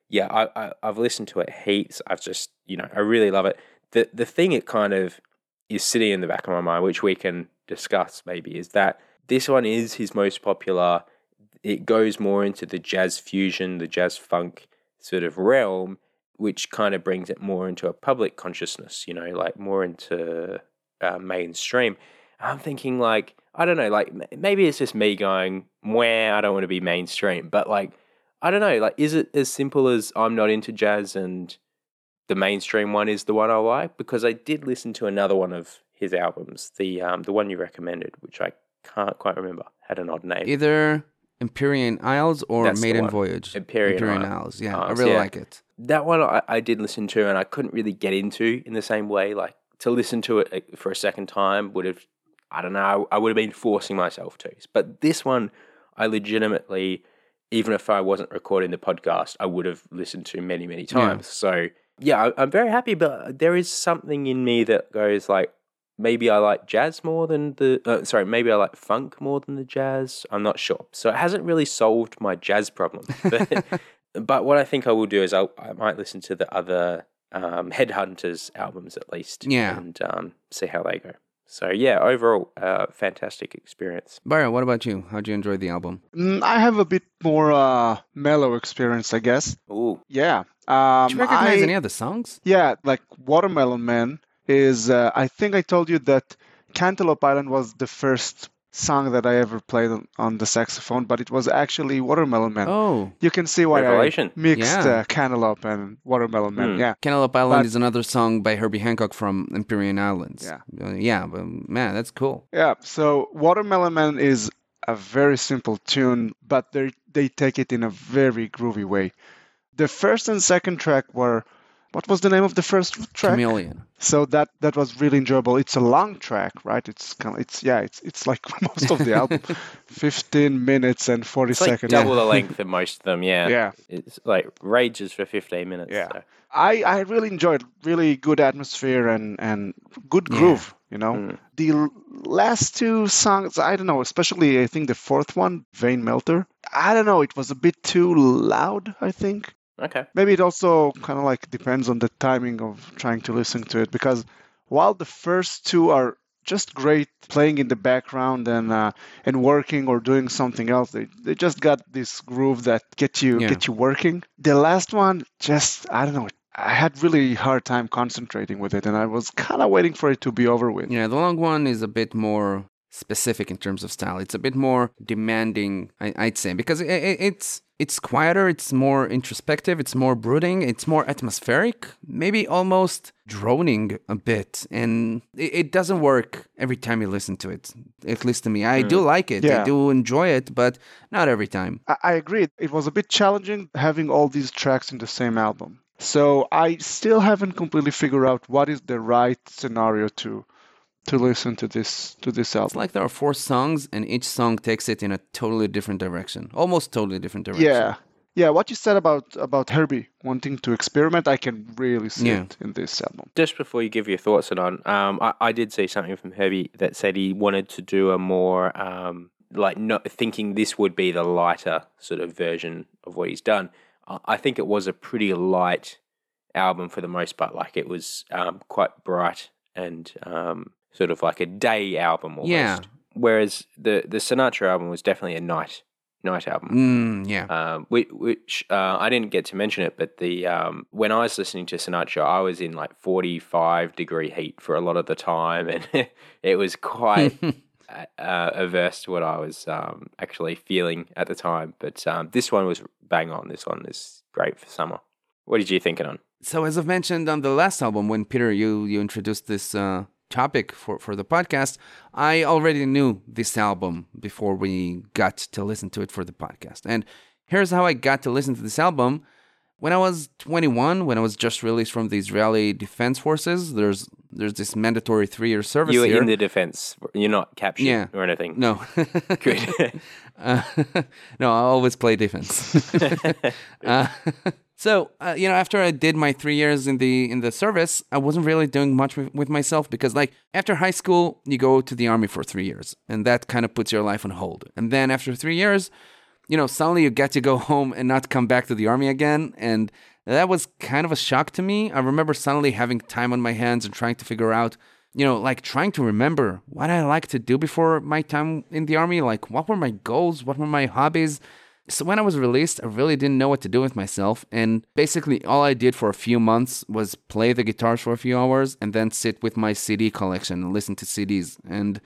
yeah, I, I I've listened to it heaps. I've just you know I really love it. The the thing it kind of is sitting in the back of my mind, which we can discuss maybe, is that this one is his most popular. It goes more into the jazz fusion, the jazz funk sort of realm, which kind of brings it more into a public consciousness, you know, like more into uh, mainstream. I'm thinking like I don't know, like maybe it's just me going, "Where I don't want to be mainstream," but like I don't know, like is it as simple as I'm not into jazz and the mainstream one is the one I like? Because I did listen to another one of his albums, the um the one you recommended, which I can't quite remember, had an odd name. Either Empyrean Isles or That's Maiden. Voyage. Empyrean Isle- Isles. Yeah, I really yeah. like it. That one I, I did listen to and I couldn't really get into in the same way. Like to listen to it for a second time would have, I don't know, I would have been forcing myself to. But this one, I legitimately, even if I wasn't recording the podcast, I would have listened to many, many times. So yeah, I, I'm very happy. But there is something in me that goes like, maybe I like jazz more than the, uh, sorry, maybe I like funk more than the jazz. I'm not sure. So it hasn't really solved my jazz problem. But, [LAUGHS] [LAUGHS] but what I think I will do is I'll, I might listen to the other um, Headhunters albums at least. Yeah. And um, see how they go. So yeah, overall, uh, fantastic experience. Baryo, what about you? How'd you enjoy the album? Mm, I have a bit more uh, mellow experience, I guess. Ooh, Yeah. Um, Did you recognize I- any of the songs? Yeah, like Watermelon Man is. Uh, I think I told you that Cantaloupe Island was the first song that I ever played on, on the saxophone, but it was actually Watermelon Man. Oh, You can see why Revelation. I mixed Yeah. uh, Cantaloupe and Watermelon Man. Hmm. Yeah. Cantaloupe Island But- is another song by Herbie Hancock from Empyrean Islands. Yeah. Uh, yeah, but man, that's cool. Yeah. So Watermelon Man is a very simple tune, but they they take it in a very groovy way. The first and second track were. What was the name of the first track? Chameleon. so that that was really enjoyable it's a long track right it's kind of it's yeah it's it's like [LAUGHS] most of the album [LAUGHS] 15 minutes and 40 it's like seconds double the length of most of them. Yeah. [LAUGHS] yeah It's like rages for 15 minutes. Yeah. so. i i really enjoyed really good atmosphere and and good Yeah. groove you know Mm. the last two songs i don't know especially i think the fourth one vein melter i don't know it was a bit too loud i think Okay. maybe it also kind of like depends on the timing of trying to listen to it because while the first two are just great playing in the background and uh, and working or doing something else they, they just got this groove that get you Yeah. get you working the last one just i don't know i had really hard time concentrating with it and i was kind of waiting for it to be over with Yeah, the long one is a bit more specific in terms of style. It's a bit more demanding, I, I'd say, because i i it's it's quieter, it's more introspective, it's more brooding, it's more atmospheric, maybe almost droning a bit, and it, it doesn't work every time you listen to it. At least to me, I do mm. like it, I do enjoy it, but not every time. I, I agree. It was a bit challenging having all these tracks in the same album. So i still haven't completely figured out what is the right scenario to to listen to this to this album. It's like there are four songs, and each song takes it in a totally different direction, almost totally different direction. Yeah, yeah. What you said about about Herbie wanting to experiment, I can really see Yeah. it in this album. Just before you give your thoughts on, um, I, I did see something from Herbie that said he wanted to do a more um, like not thinking this would be the lighter sort of version of what he's done. I, I think it was a pretty light album for the most part. Like it was um, quite bright and um, sort of like a day album almost. Yeah. Whereas the the Sinatra album was definitely a night night album. Mm, yeah. um, which, which uh, I didn't get to mention it, but the um, when I was listening to Sinatra, I was in like forty five degree heat for a lot of the time, [LAUGHS] and it was quite [LAUGHS] uh, uh, averse to what I was um, actually feeling at the time. But um, this one was bang on. This one is great for summer. What did you think it on? So as I've mentioned on the last album, when Peter you you introduced this uh, topic for for the podcast, I already knew this album before we got to listen to it for the podcast. And here's how I got to listen to this album. When I was 21, when I was just released from the Israeli Defense Forces, there's there's this mandatory three year service You were here. in the defense. You're not captured Yeah. or anything. no, [LAUGHS] Good. [LAUGHS] Uh, [LAUGHS] no, I always play defense. uh, So uh, you know, after I did my three years in the in the service, I wasn't really doing much with, with myself because, like, after high school, you go to the army for three years, and that kind of puts your life on hold. And then after three years, you know, suddenly you get to go home and not come back to the army again, and that was kind of a shock to me. I remember suddenly having time on my hands and trying to figure out, you know, like trying to remember what I liked to do before my time in the army, like what were my goals, what were my hobbies so when I was released, I really didn't know what to do with myself. And basically, all I did for a few months was play the guitars for a few hours and then sit with my CD collection and listen to CDs. And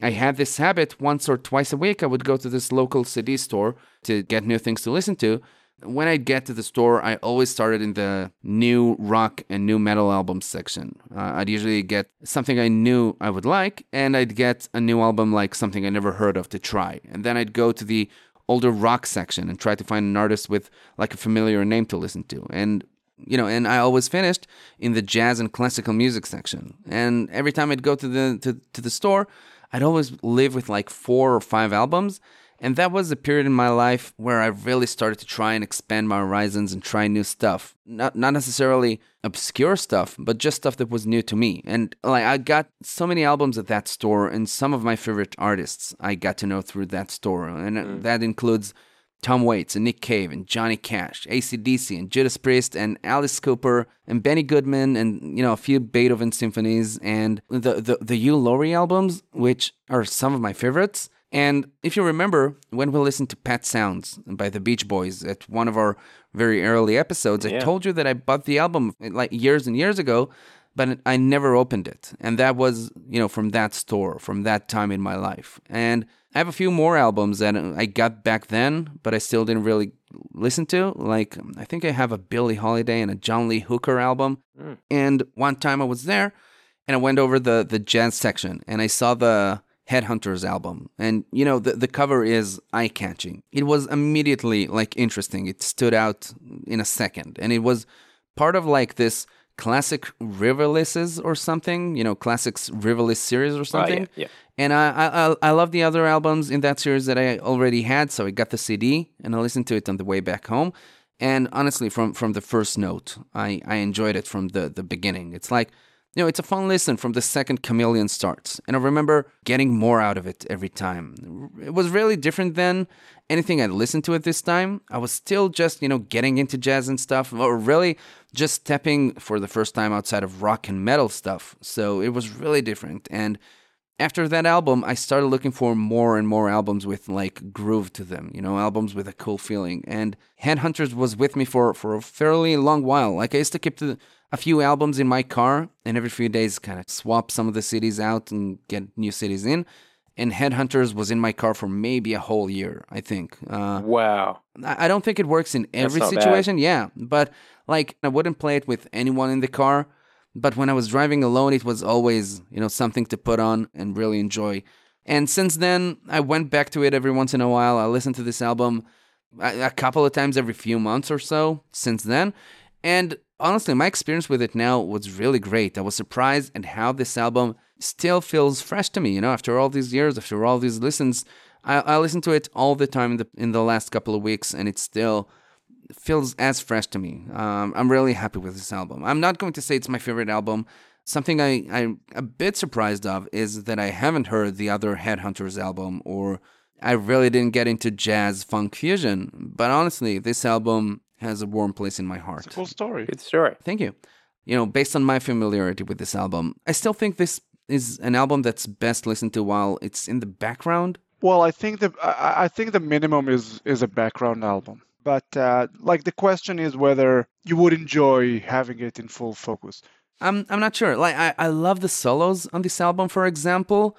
I had this habit once or twice a week. I would go to this local CD store to get new things to listen to. When I'd get to the store, I always started in the new rock and new metal albums section. Uh, I'd usually get something I knew I would like, and I'd get a new album like something I never heard of to try. And then I'd go to the older rock section and try to find an artist with like a familiar name to listen to. And you know, and I always finished in the jazz and classical music section. And every time I'd go to the to, to the store, I'd always live with like four or five albums. And that was a period in my life where I really started to try and expand my horizons and try new stuff. Not not necessarily obscure stuff, but just stuff that was new to me. And like I got so many albums at that store and some of my favorite artists I got to know through that store. And mm. that includes Tom Waits and Nick Cave and Johnny Cash, ACDC and Judas Priest and Alice Cooper and Benny Goodman and you know a few Beethoven symphonies and the the, the Hugh Laurie albums, which are some of my favorites. And if you remember, when we listened to Pet Sounds by the Beach Boys at one of our very early episodes, yeah. I told you that I bought the album like years and years ago, but I never opened it. And that was, you know, from that store, from that time in my life. And I have a few more albums that I got back then, but I still didn't really listen to. Like, I think I have a Billie Holiday and a John Lee Hooker album. Mm. And one time I was there and I went over the, the jazz section and I saw the Headhunters album. And you know, the, the cover is eye catching. It was immediately like interesting. It stood out in a second. And it was part of like this classic Riverlesses or something, you know, classics Riverless series or something. Oh, yeah, yeah. And I, I I love the other albums in that series that I already had, so I got the CD and I listened to it on the way back home. And honestly, from from the first note, I, I enjoyed it from the, the beginning. It's like you know, it's a fun listen from the second Chameleon starts. And I remember getting more out of it every time. It was really different than anything I'd listened to at this time. I was still just, you know, getting into jazz and stuff, or really just stepping for the first time outside of rock and metal stuff. So it was really different. And after that album, I started looking for more and more albums with like groove to them, you know, albums with a cool feeling. And Headhunters was with me for, for a fairly long while. Like I used to keep the a few albums in my car and every few days kind of swap some of the CDs out and get new CDs in. And Headhunters was in my car for maybe a whole year, I think. Uh, wow. I don't think it works in every situation. Bad. Yeah. But like, I wouldn't play it with anyone in the car. But when I was driving alone, it was always, you know, something to put on and really enjoy. And since then, I went back to it every once in a while. I listened to this album a, a couple of times every few months or so since then. And honestly, my experience with it now was really great. I was surprised at how this album still feels fresh to me. You know, after all these years, after all these listens, I, I listen to it all the time in the in the last couple of weeks, and it still feels as fresh to me. Um, I'm really happy with this album. I'm not going to say it's my favorite album. Something I, I'm a bit surprised of is that I haven't heard the other Headhunters album, or I really didn't get into jazz funk fusion. But honestly, this album has a warm place in my heart. It's a cool story. Good story. Thank you. You know, based on my familiarity with this album, I still think this is an album that's best listened to while it's in the background. Well, I think the I, I think the minimum is is a background album. But uh, like the question is whether you would enjoy having it in full focus. I'm I'm not sure. Like I, I love the solos on this album, for example,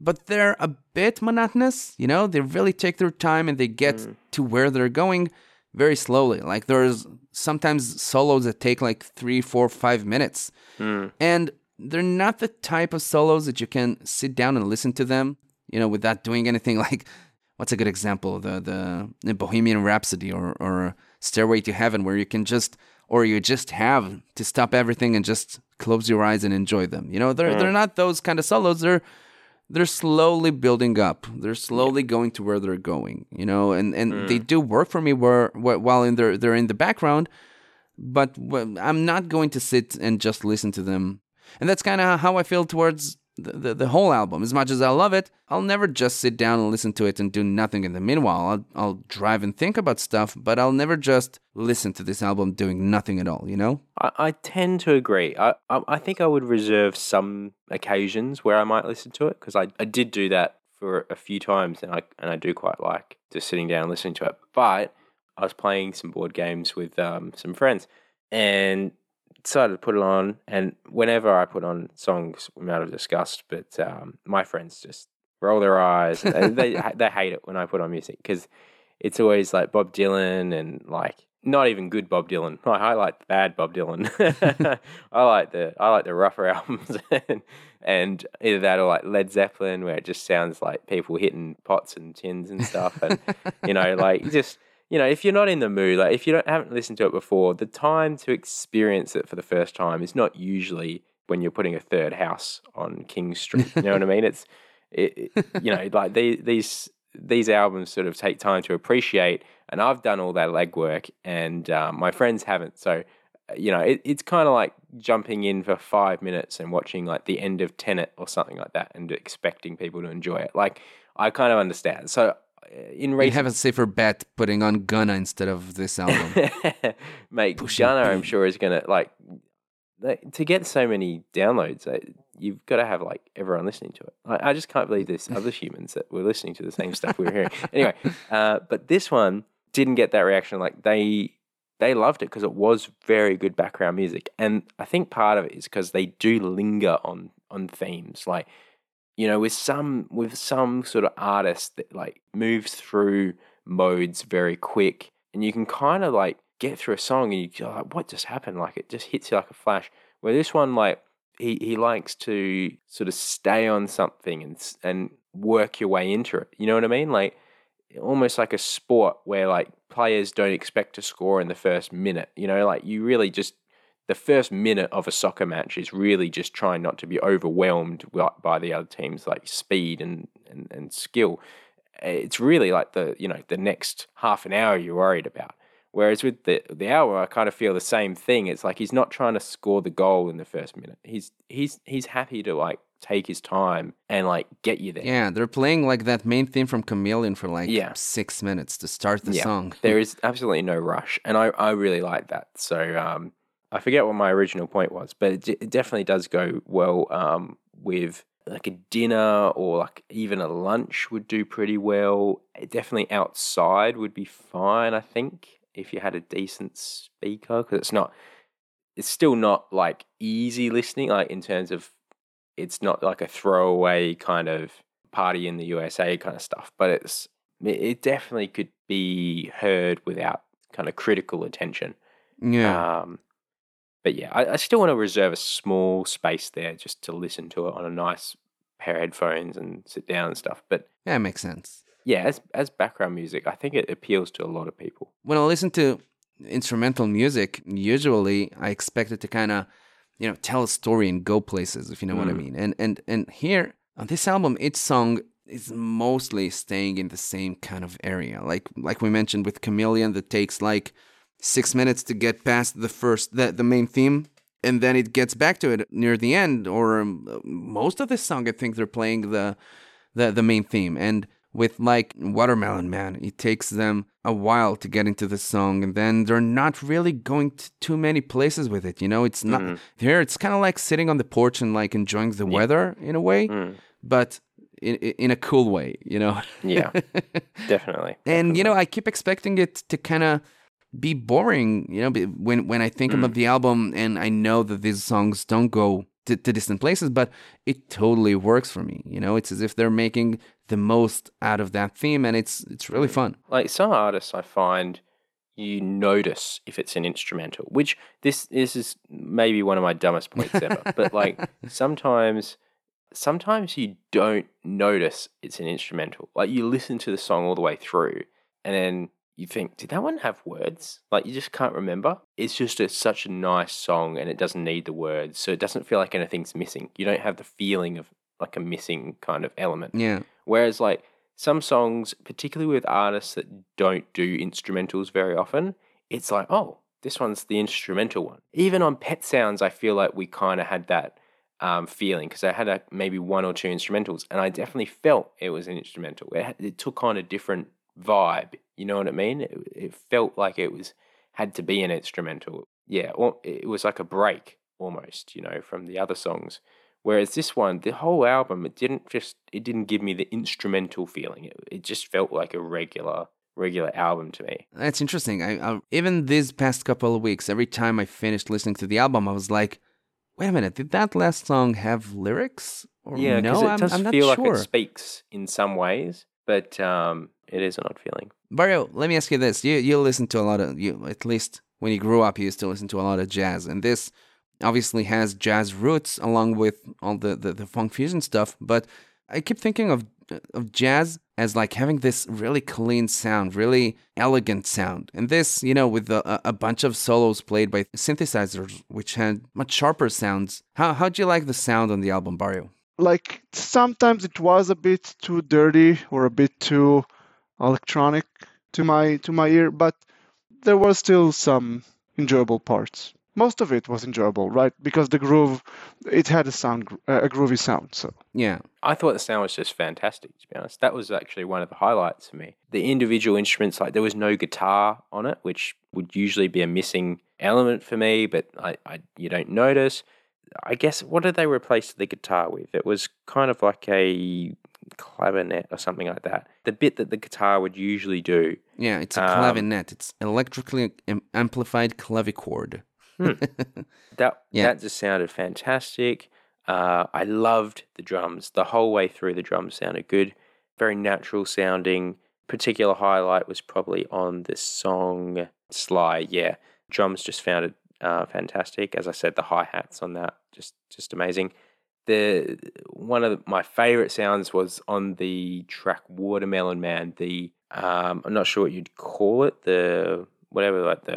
but they're a bit monotonous. You know, they really take their time and they get mm. to where they're going very slowly. Like there's sometimes solos that take like three, four, five minutes. Mm. And they're not the type of solos that you can sit down and listen to them, you know, without doing anything [LAUGHS] like what's a good example? The the, the Bohemian Rhapsody or or Stairway to Heaven where you can just or you just have to stop everything and just close your eyes and enjoy them. You know, they're mm. they're not those kind of solos. They're they're slowly building up. They're slowly going to where they're going, you know, and, and mm. they do work for me where, where while in their, they're in the background, but I'm not going to sit and just listen to them. And that's kind of how I feel towards the, the, whole album. As much as I love it, I'll never just sit down and listen to it and do nothing in the meanwhile. I'll, I'll drive and think about stuff, but I'll never just listen to this album doing nothing at all, you know? I, I tend to agree. I, I I think I would reserve some occasions where I might listen to it because I, I did do that for a few times and I and I do quite like just sitting down and listening to it. But I was playing some board games with um, some friends and decided to put it on. And whenever I put on songs, we might have discussed, but um, my friends just roll their eyes. they they hate it when I put on music because it's always like Bob Dylan and like not even good Bob Dylan. [LAUGHS] I, I like bad Bob Dylan. [LAUGHS] I like the I like the rougher [LAUGHS] albums and, and either that or like Led Zeppelin where it just sounds like people hitting pots and tins and stuff and you know like just you know if you're not in the mood like if you don't haven't listened to it before the time to experience it for the first time is not usually when you're putting a third house on King Street. You know what I mean? It's it, it- you know like they, these these albums sort of take time to appreciate and I've done all that legwork and um, my friends haven't so uh, you know it, it's kind of like jumping in for five minutes and watching like the end of Tenet or something like that and expecting people to enjoy it like I kind of understand so uh, in You have a safer bet putting on Gunna instead of this [LAUGHS] album. mate, Gunna, I'm sure is gonna like they- to get so many downloads. uh, You've got to have like everyone listening to it. I, I just can't believe there's [LAUGHS] other humans that were listening to the same stuff we were hearing. Anyway, uh, but this one didn't get that reaction. Like they they loved it because it was very good background music, and I think part of it is because they do linger on on themes like you know with some with some sort of artist that like moves through modes very quick and you can kind of like get through a song and you go like what just happened? Like it just hits you like a flash. Where this one like he, he likes to sort of stay on something and and work your way into it. You know what i mean? Like almost like a sport where like players don't expect to score in the first minute you know? Like you really just the first minute of a soccer match is really just trying not to be overwhelmed by, the other team's like speed and, and, and skill. It's really like the you know the next half an hour you're worried about. Whereas with the the hour, I kind of feel the same thing. It's like he's not trying to score the goal in the first minute. He's he's he's happy to like take his time and like get you there. yeah, they're playing like that main theme from Chameleon for like Yeah. six minutes to start the Yeah. song. there is absolutely no rush, and I, I really like that. So um, I forget what my original point was, but it, d- it definitely does go well um, with like a dinner or like even a lunch would do pretty well. It definitely outside would be fine. I think if you had a decent speaker, because it's not, it's still not like easy listening. Like in terms of, it's not like a throwaway kind of party in the USA kind of stuff, but it's it- it definitely could be heard without kind of critical attention. yeah. Um, but yeah, I, I still want to reserve a small space there just to listen to it on a nice pair of headphones and sit down and stuff. But yeah, it makes sense. yeah, as as background music, I think it appeals to a lot of people. when I listen to instrumental music, usually I expect it to kind of, you know, tell a story and go places, if you know what I Mm. mean. And and and here on this album, each song is mostly staying in the same kind of area. Like like we mentioned with Chameleon, that takes like six minutes to get past the first the, the main theme. And then it gets back to it near the end, or um, most of the song. I think they're playing the the the main theme and with like watermelon man it takes them a while to get into the song and then they're not really going to too many places with it you know it's not Mhm. here it's kind of like sitting on the porch and like enjoying the weather in a way Mm. but in, in in a cool way you know Yeah, [LAUGHS] definitely. and you know i keep expecting it to kind of be boring you know when when i think about mm. the album and i know that these songs don't go to, to distant places but it totally works for me you know it's as if they're making the most out of that theme and it's it's really fun like some artists I find you notice if it's an instrumental, which this this is maybe one of my dumbest points ever. [LAUGHS] but like sometimes sometimes you don't notice it's an instrumental. Like you listen to the song all the way through and then you think, did that one have words? Like you just can't remember. It's just a, such a nice song and it doesn't need the words. So it doesn't feel like anything's missing. You don't have the feeling of like a missing kind of element. Yeah. Whereas like some songs, particularly with artists that don't do instrumentals very often, it's like, oh, this one's the instrumental one. Even on Pet Sounds, I feel like we kind of had that um, feeling because I had a, maybe one or two instrumentals, and I definitely felt it was an instrumental. It, it took on a different vibe. You know what I mean? It, it felt like it was had to be an instrumental. Yeah, or it was like a break almost. You know, from the other songs. Whereas this one, the whole album, it didn't just it didn't give me the instrumental feeling. It, it just felt like a regular regular album to me. That's interesting. I, I even these past couple of weeks, every time I finished listening to the album, I was like, "Wait a minute, did that last song have lyrics?" Or Yeah, because no, it I'm, does I'm feel sure. like it speaks in some ways, but um, it is an odd feeling. Baryo, let me ask you this: you you listen to a lot of you at least when you grew up, you used to listen to a lot of jazz, and this obviously has jazz roots along with all the the, the funk fusion stuff. But I keep thinking of of jazz as like having this really clean sound, really elegant sound, and this, you know, with a, a bunch of solos played by synthesizers, which had much sharper sounds. How how'd you like the sound on the album, Baryo? Like sometimes it was a bit too dirty or a bit too electronic to my to my ear, but there was still some enjoyable parts. Most of it was enjoyable, right? Because the groove, it had a sound, uh, a groovy sound. So Yeah, I thought the sound was just fantastic, to be honest. That was actually one of the highlights for me. The individual instruments, like there was no guitar on it, which would usually be a missing element for me, but I, I you don't notice. I guess what did they replace the guitar with? It was kind of like a clavinet or something like that. The bit that the guitar would usually do. yeah, it's a Um, clavinet. It's electrically am- amplified clavichord. [LAUGHS] That Yeah. that just sounded fantastic. Uh, I loved the drums. The whole way through, the drums sounded good, very natural sounding. Particular highlight was probably on this song "Sly." Yeah, drums just sounded uh, fantastic. As I said, the hi hats on that just just amazing. The one of my favorite sounds was on the track "Watermelon Man." The um, I'm not sure what you'd call it. The whatever, like the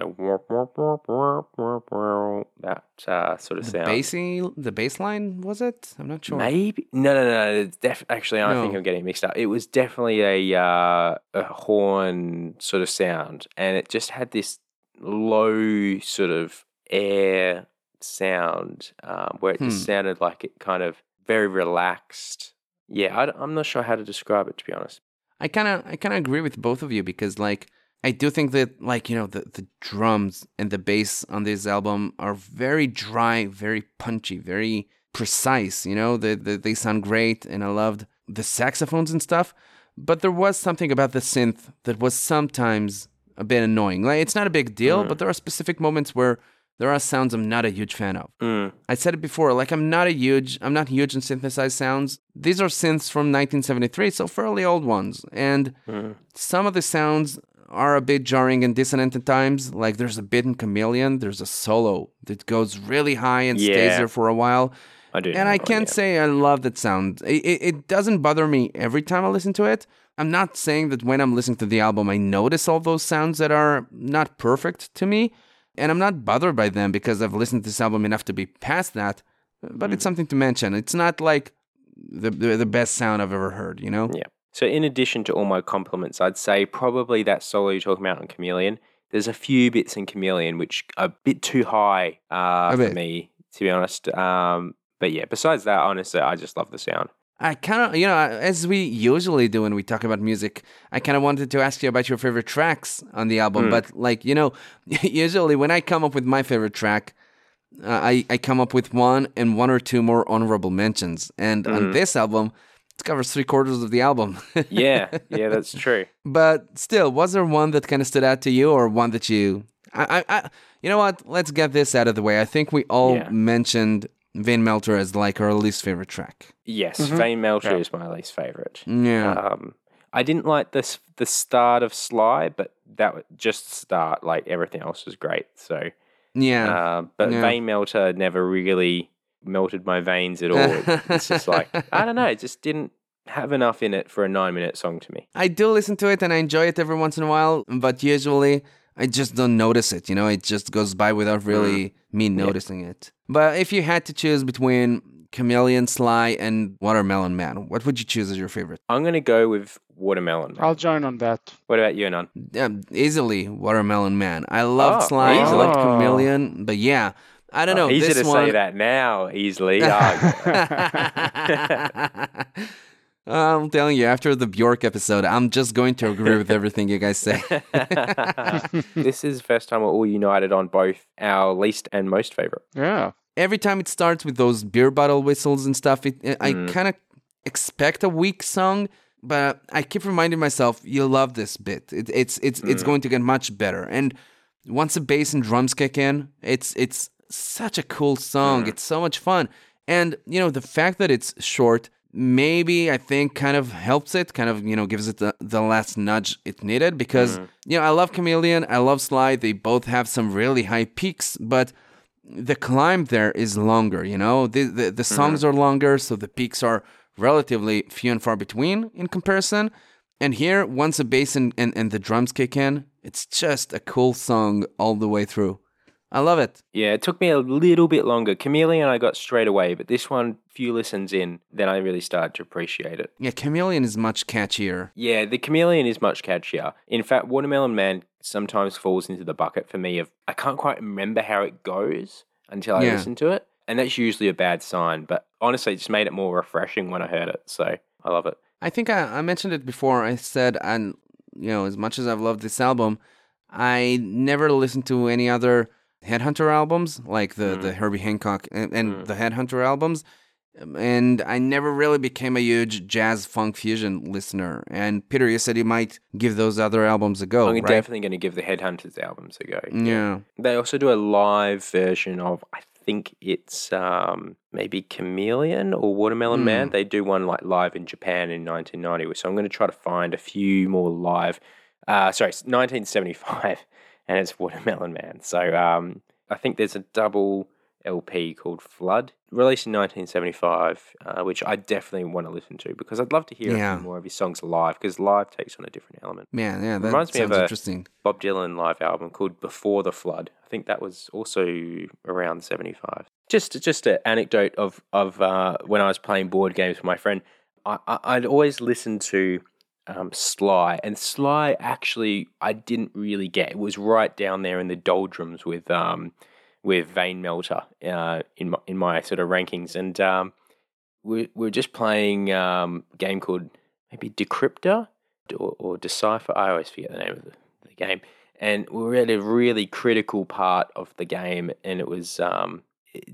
that uh, sort of The sound. bassy, the bass line was it? I'm not sure. Maybe no, no, no. It's def- actually, I think I'm getting mixed up. It was definitely a uh, a horn sort of sound, and it just had this low sort of air sound um, where it just Hmm. sounded like it kind of very relaxed. Yeah, I, am not sure how to describe it to be honest. I kind of I kind of agree with both of you because like I do think that like you know the the drums and the bass on this album are very dry, very punchy, very precise. You know, they they, they sound great, and I loved the saxophones and stuff. But there was something about the synth that was sometimes a bit annoying. Like it's not a big deal, but there are specific moments where there are sounds I'm not a huge fan of. Mm. I said it before, like I'm not a huge, I'm not huge in synthesized sounds. These are synths from 1973, so fairly old ones, and Mm. some of the sounds are a bit jarring and dissonant at times. Like there's a bit in Chameleon, there's a solo that goes really high and stays there for a while, I do, and I can't yeah. say I love that sound. It, it, it doesn't bother me every time I listen to it. I'm not saying that when I'm listening to the album, I notice all those sounds that are not perfect to me, and I'm not bothered by them because I've listened to this album enough to be past that. But Mm. it's something to mention. It's not like the, the the best sound I've ever heard. You know? Yeah. So, in addition to all my compliments, I'd say probably that solo you're talking about on Chameleon. There's a few bits in Chameleon which are a bit too high uh, for me, to be honest. Um, but yeah, besides that, honestly, I just love the sound. I kind of, you know, as we usually do when we talk about music, I kind of wanted to ask you about your favorite tracks on the album. Hmm. But, like, you know, [LAUGHS] usually when I come up with my favorite track, uh, I, I come up with one and one or two more honorable mentions. And Hmm. on this album, it covers three quarters of the album. Yeah, yeah, [LAUGHS] that's true. but still, was there one that kind of stood out to you or one that you. I, I, I, you know what? Let's get this out of the way. I think we all Yeah. mentioned Vein Melter as like our least favorite track. Yes, Mhm. Vein Melter Yeah. is my least favorite. Yeah. Um, I didn't like this the start of Sly, but that was just start. Like everything else was great. So, yeah. uh, but Yeah. Vein Melter never really melted my veins at all. [LAUGHS] it's just like I don't know. It just didn't have enough in it for a nine minute song to me. I do listen to it and I enjoy it every once in a while, but usually I just don't notice it. You know, it just goes by without mm. really me noticing it. But if you had to choose between Chameleon, Sly, and Watermelon Man. What would you choose as your favorite? I'm going to go with Watermelon. Man. I'll join on that. What about you, Ynon? Yeah, easily Watermelon Man. I loved Oh, ah, Sly, I easily. loved Chameleon, but yeah, I don't ah, know. Oh, easy this to one... say that now, easily. [LAUGHS] Oh, [LAUGHS] [LAUGHS] I'm telling you, after the Bjork episode, I'm just going to agree with [LAUGHS] everything you guys say. [LAUGHS] this is the first time we're all united on both our least and most favorite. Yeah. Every time it starts with those beer bottle whistles and stuff, it, I Mm. kind of expect a weak song, but I keep reminding myself, you love this bit. It, it's it's Mm. it's going to get much better. And once the bass and drums kick in, it's it's such a cool song. Mm. It's so much fun. And you know the fact that it's short, maybe I think kind of helps it. Kind of you know gives it the, the last nudge it needed because Mm. you know I love Chameleon, I love Sly. They both have some really high peaks, but the climb there is longer. You know the the, the songs are longer, so the peaks are relatively few and far between in comparison. And here, once the bass and, and, and the drums kick in, it's just a cool song all the way through. I love it. Yeah, it took me a little bit longer. Chameleon, I got straight away, but this one, few listens in, then I really started to appreciate it. Yeah, Chameleon is much catchier. Yeah, the Chameleon is much catchier. In fact, Watermelon Man sometimes falls into the bucket for me of I can't quite remember how it goes until I Yeah. listen to it. And that's usually a bad sign. But honestly, it just made it more refreshing when I heard it. So I love it. I think I, I mentioned it before. I said, and you know, as much as I've loved this album, I never listened to any other Headhunter albums like the the Herbie Hancock and, and the Headhunter albums, Um, and I never really became a huge jazz funk fusion listener. And Peter, you said you might give those other albums a go, I'm right? definitely going to give the Headhunters albums a go. Yeah. They also do a live version of, I think it's um, maybe Chameleon or Watermelon Man. They do one like live in Japan in 1990. So I'm going to try to find a few more live. Uh, sorry, 1975, and it's Watermelon Man. So um, I think there's a double LP called Flood, released in 1975, uh, which I definitely want to listen to because I'd love to hear Yeah. more of his songs live because live takes on a different element. Man, yeah, that Reminds me of a- interesting. Bob Dylan live album called Before the Flood. I think that was also around 75. Just just an anecdote of of uh, when I was playing board games with my friend. I, I, I'd always listen to um, Sly, and Sly actually I didn't really get. It was right down there in the doldrums with um, with Vein Melter uh, in my, in my sort of rankings, and um, we, we were just playing um, a game called maybe Decryptor or, or Decipher. I always forget the name of the, the game. And we were at a really critical part of the game, and it was um,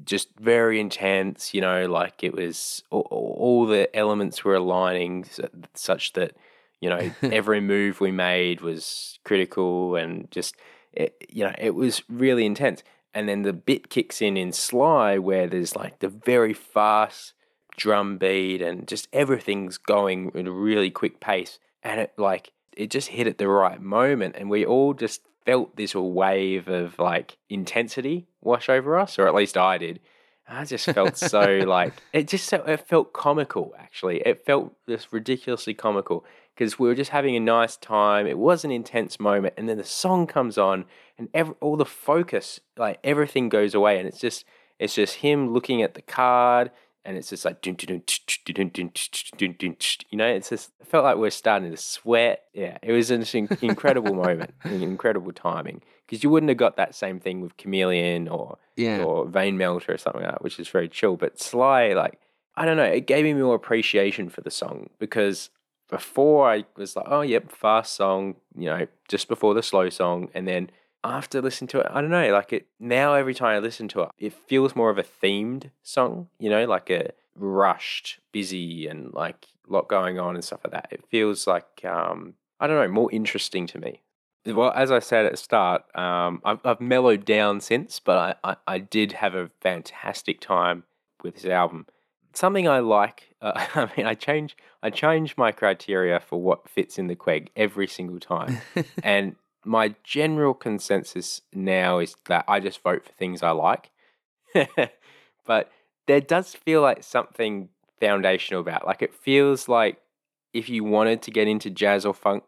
just very intense. You know, like it was all, all the elements were aligning such that you know [LAUGHS] every move we made was critical, and just it, you know it was really intense. And then the bit kicks in in Sly, where there's like the very fast drum beat and just everything's going at a really quick pace. And it like it just hit at the right moment. And we all just felt this wave of like intensity wash over us or at least I did. I just felt so [LAUGHS] like it just so it felt comical actually. It felt just ridiculously comical because we were just having a nice time. It was an intense moment and then the song comes on and every, all the focus like everything goes away and it's just it's just him looking at the card and it's just like dun, dun, dun, tch, tch, dun, dun, tch, tch, dun, dun, you know? It's just it felt like we are starting to sweat. Yeah it was an incredible [LAUGHS] moment incredible timing because you wouldn't have got that same thing with chameleon or Yeah. or vein melter or something like that which is very chill but sly like i don't know it gave me more appreciation for the song because before i was like oh yep fast song you know just before the slow song and then after listening to it, I don't know, like it now every time I listen to it, it feels more of a themed song, you know, like a rushed, busy and like a lot going on and stuff like that. It feels like um I don't know, more interesting to me. Well, as I said at the start, um, I've, I've mellowed down since, but I, I, I did have a fantastic time with this album. Something I like, uh, [LAUGHS] I mean, I change I change my criteria for what fits in the Queg every single time, [LAUGHS] and my general consensus now is that I just vote for things I like. [LAUGHS] but there does feel like something foundational about. Like it feels like if you wanted to get into jazz or funk,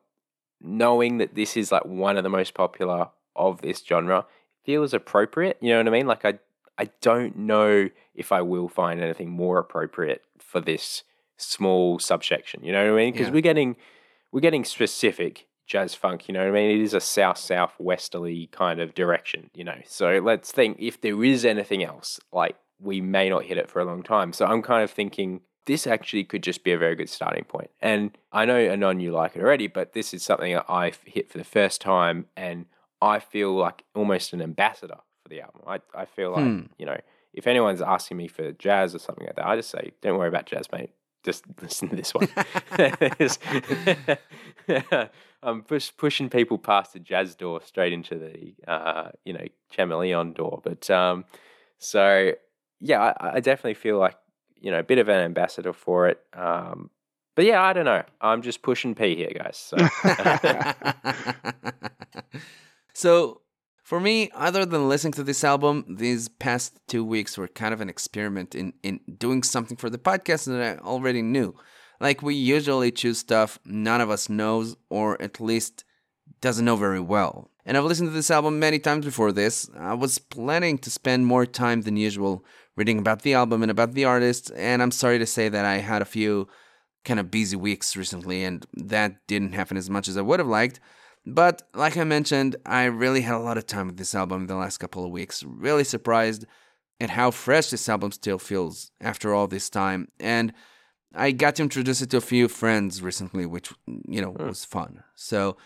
knowing that this is like one of the most popular of this genre feels appropriate. You know what I mean? Like I I don't know if I will find anything more appropriate for this small subsection. You know what I mean? Because Yeah. we're getting we're getting specific jazz funk. You know what I mean? It is a south southwesterly kind of direction. You know, so let's think if there is anything else, like we may not hit it for a long time. So I'm kind of thinking this actually could just be a very good starting point. And I know Ynon you like it already, but this is something that I've hit for the first time, and I feel like almost an ambassador for the album. I I feel like Hmm. you know if anyone's asking me for jazz or something like that, I just say, don't worry about jazz, mate. Just [LAUGHS] listen to this one. [LAUGHS] I'm push, pushing people past the jazz door straight into the, uh, you know, chameleon door. But um, so, yeah, I, I definitely feel like, you know, a bit of an ambassador for it. Um, but yeah, I don't know. I'm just pushing P here, guys. So. [LAUGHS] so, for me, other than listening to this album, these past two weeks were kind of an experiment in, in doing something for the podcast that I already knew. Like, we usually choose stuff none of us knows, or at least doesn't know very well. And I've listened to this album many times before this. I was planning to spend more time than usual reading about the album and about the artist, and I'm sorry to say that I had a few kind of busy weeks recently, and that didn't happen as much as I would have liked. But like I mentioned, I really had a lot of time with this album in the last couple of weeks. Really surprised at how fresh this album still feels after all this time. And I got to introduce it to a few friends recently, which, you know, was fun. So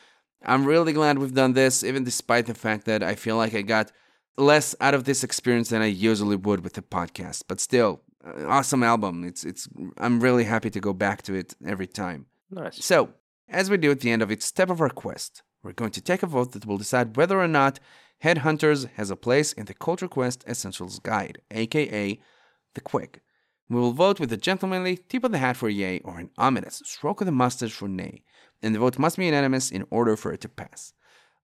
I'm really glad we've done this, even despite the fact that I feel like I got less out of this experience than I usually would with the podcast. But still, uh, awesome album. It's it's. I'm really happy to go back to it every time. nice. So, as we do at the end of each step of our quest, we're going to take a vote that will decide whether or not Head Hunters has a place in the Culture Quest Essentials Guide, aka the CQEG. We will vote with a gentlemanly tip of the hat for yay or an ominous stroke of the mustache for nay, and the vote must be unanimous in order for it to pass.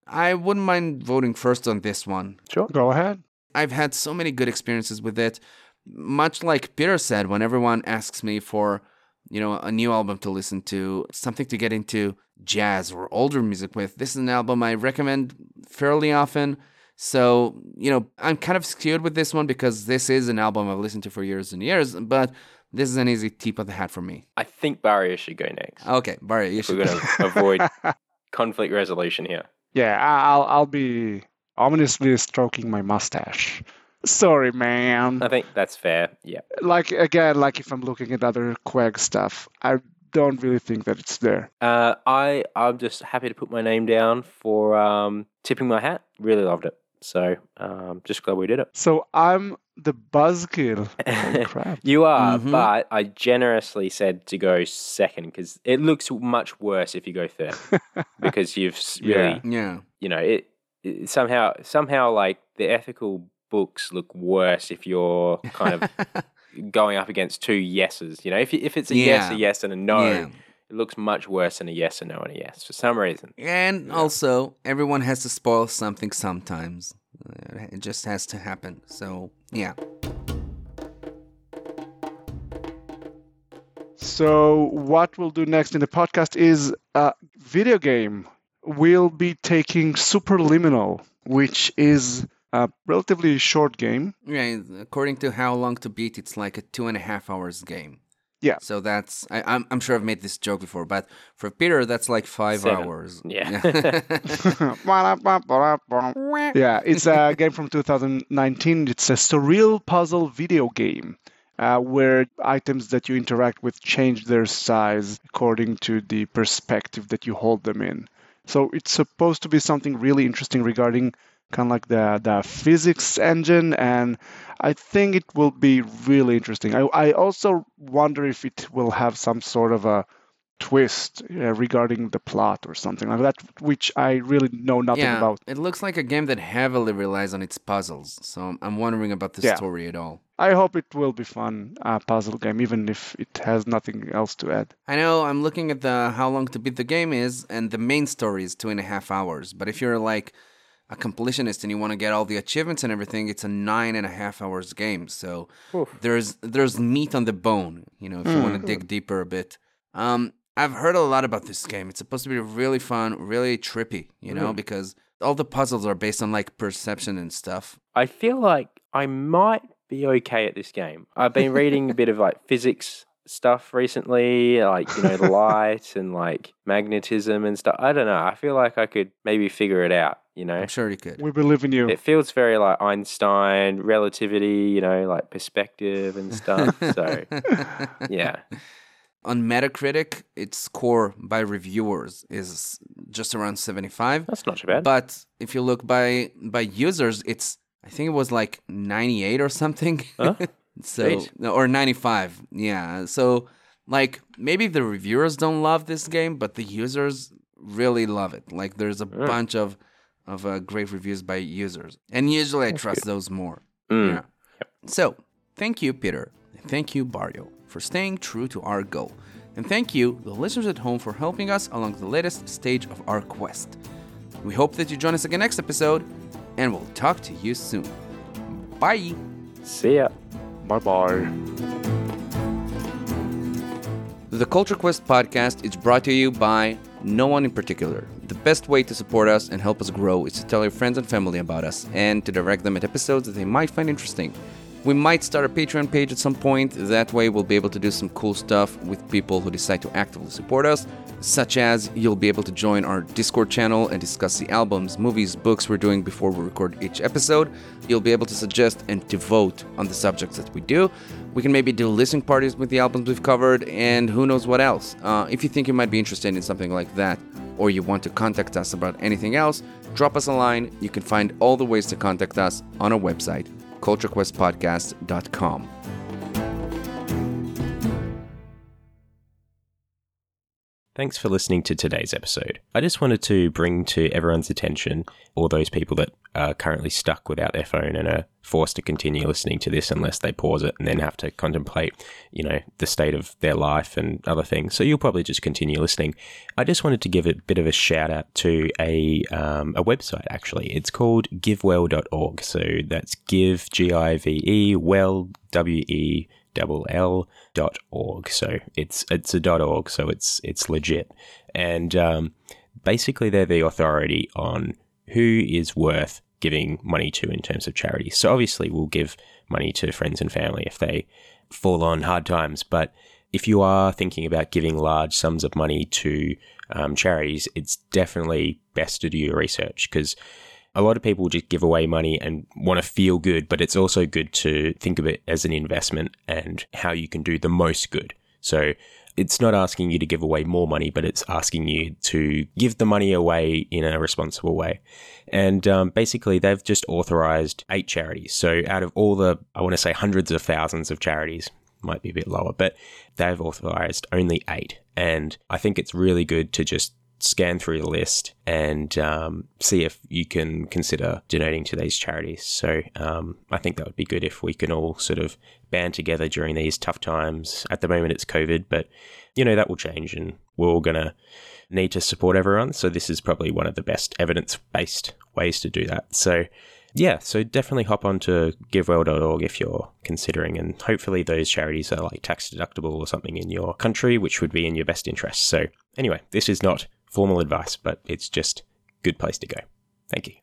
I wouldn't mind voting first on this one. Sure. Go ahead. I've had so many good experiences with it. Much like Peter said, when everyone asks me for, you know, a new album to listen to, something to get into jazz or older music with, this is an album I recommend fairly often. So, you know, I'm kind of skewed with this one because this is an album I've listened to for years and years, but this is an easy tip of the hat for me. I think Baryo should go next. Okay, Barry, you if we're going to [LAUGHS] avoid [LAUGHS] conflict resolution here. Yeah, I'll I'll be ominously stroking my mustache. Sorry, man. I think that's fair. Yeah. Like again, like if I'm looking at other CQEG stuff, I don't really think that it's there. Uh, I I'm just happy to put my name down for um, tipping my hat. Really loved it. So um, just glad we did it. So I'm the buzzkill. [LAUGHS] Holy crap. You are, Mhm. but I generously said to go second because it looks much worse if you go third [LAUGHS] because you've really, Yeah. yeah. you know, it, it somehow somehow like the ethical books look worse if you're kind of [LAUGHS] going up against two yeses. You know, if if it's a yes, a yes, and a no, Yeah. it looks much worse than a yes, a no, and a yes for some reason. And also, everyone has to spoil something sometimes. Uh, It just has to happen. So, yeah. So what we'll do next in the podcast is a video game. We'll be taking Superliminal, which is a relatively short game. Yeah, According to How Long to Beat, it's like a two and a half hours game. Yeah. So that's, I, I'm, I'm sure I've made this joke before, but for Peter, that's like five Seven. hours. Yeah. yeah, [LAUGHS] it's a [LAUGHS] game from 2019. It's a surreal puzzle video game uh, where items that you interact with change their size according to the perspective that you hold them in. So it's supposed to be something really interesting regarding kind of like the, the physics engine, and I think it will be really interesting. I, I also wonder if it will have some sort of a twist uh, regarding the plot or something like that, which I really know nothing yeah, about. it looks like a game that heavily relies on its puzzles. So I'm- wondering about the Yeah. story at all. I hope it will be fun uh, puzzle game, even if it has nothing else to add. I know I'm looking at the how long to beat the game is, and the main story is two and a half hours. But if you're like a completionist and you want to get all the achievements and everything, it's a nine and a half hours game. So there's there's meat on the bone, you know, if you want to dig deeper a bit. Um, I've heard a lot about this game. It's supposed to be really fun, really trippy, you know, because all the puzzles are based on like perception and stuff. I feel like I might be okay at this game. I've been reading a bit of like physics stuff recently, like, you know, the [LAUGHS] light and like magnetism and stuff. I don't know. I feel like I could maybe figure it out, you know? I'm sure you could. We believe in you. It feels very like Einstein, relativity, you know, like perspective and stuff. [LAUGHS] so, yeah. On Metacritic, its score by reviewers is just around 75. That's not too bad. But if you look by by users, it's I think it was like 98 or something. Huh? [LAUGHS] so Sweet. or 95. Yeah. So like maybe the reviewers don't love this game, but the users really love it. Like there's a Mm. bunch of of uh, great reviews by users, and usually I trust those more. Mm. Yeah. So thank you, Peter. And thank you, Baryo, for staying true to our goal. And thank you, the listeners at home, for helping us along the latest stage of our quest. We hope that you join us again next episode, and we'll talk to you soon. Bye. See ya. Bye bye. The Culture Quest podcast is brought to you by no one in particular. The best way to support us and help us grow is to tell your friends and family about us and to direct them at episodes that they might find interesting. We might start a Patreon page at some point. That way, we'll be able to do some cool stuff with people who decide to actively support us, such as you'll be able to join our Discord channel and discuss the albums, movies, books we're doing before we record each episode. You'll be able to suggest and to vote on the subjects that we do. We can maybe do listening parties with the albums we've covered, and who knows what else. Uh, if you think you might be interested in something like that, or you want to contact us about anything else, drop us a line. You can find all the ways to contact us on our website, culturequestpodcast.com. Thanks for listening to today's episode. I just wanted to bring to everyone's attention all those people that are currently stuck without their phone and are forced to continue listening to this unless they pause it and then have to contemplate, you know, the state of their life and other things. So you'll probably just continue listening. I just wanted to give a bit of a shout out to a um, a website actually. It's called givewell.org. So that's give G I V E well W E org. So it's it's a dot org, so it's it's legit. And um, basically, they're the authority on who is worth giving money to in terms of charity. So obviously, we'll give money to friends and family if they fall on hard times, but if you are thinking about giving large sums of money to um, charities, it's definitely best to do your research because a lot of people just give away money and want to feel good, but it's also good to think of it as an investment and how you can do the most good. So it's not asking you to give away more money, but it's asking you to give the money away in a responsible way. And um, basically, they've just authorized eight charities. So out of all the, I want to say hundreds of thousands of charities, might be a bit lower, but they've authorized only eight. And I think it's really good to just scan through the list and um, see if you can consider donating to these charities. So um, I think that would be good if we can all sort of band together during these tough times. At the moment, it's COVID, but you know that will change, and we're all gonna need to support everyone. So this is probably one of the best evidence-based ways to do that. So. Yeah, so definitely hop on to givewell.org if you're considering, and hopefully those charities are like tax deductible or something in your country, which would be in your best interest. So, anyway, this is not formal advice, but it's just good place to go. Thank you.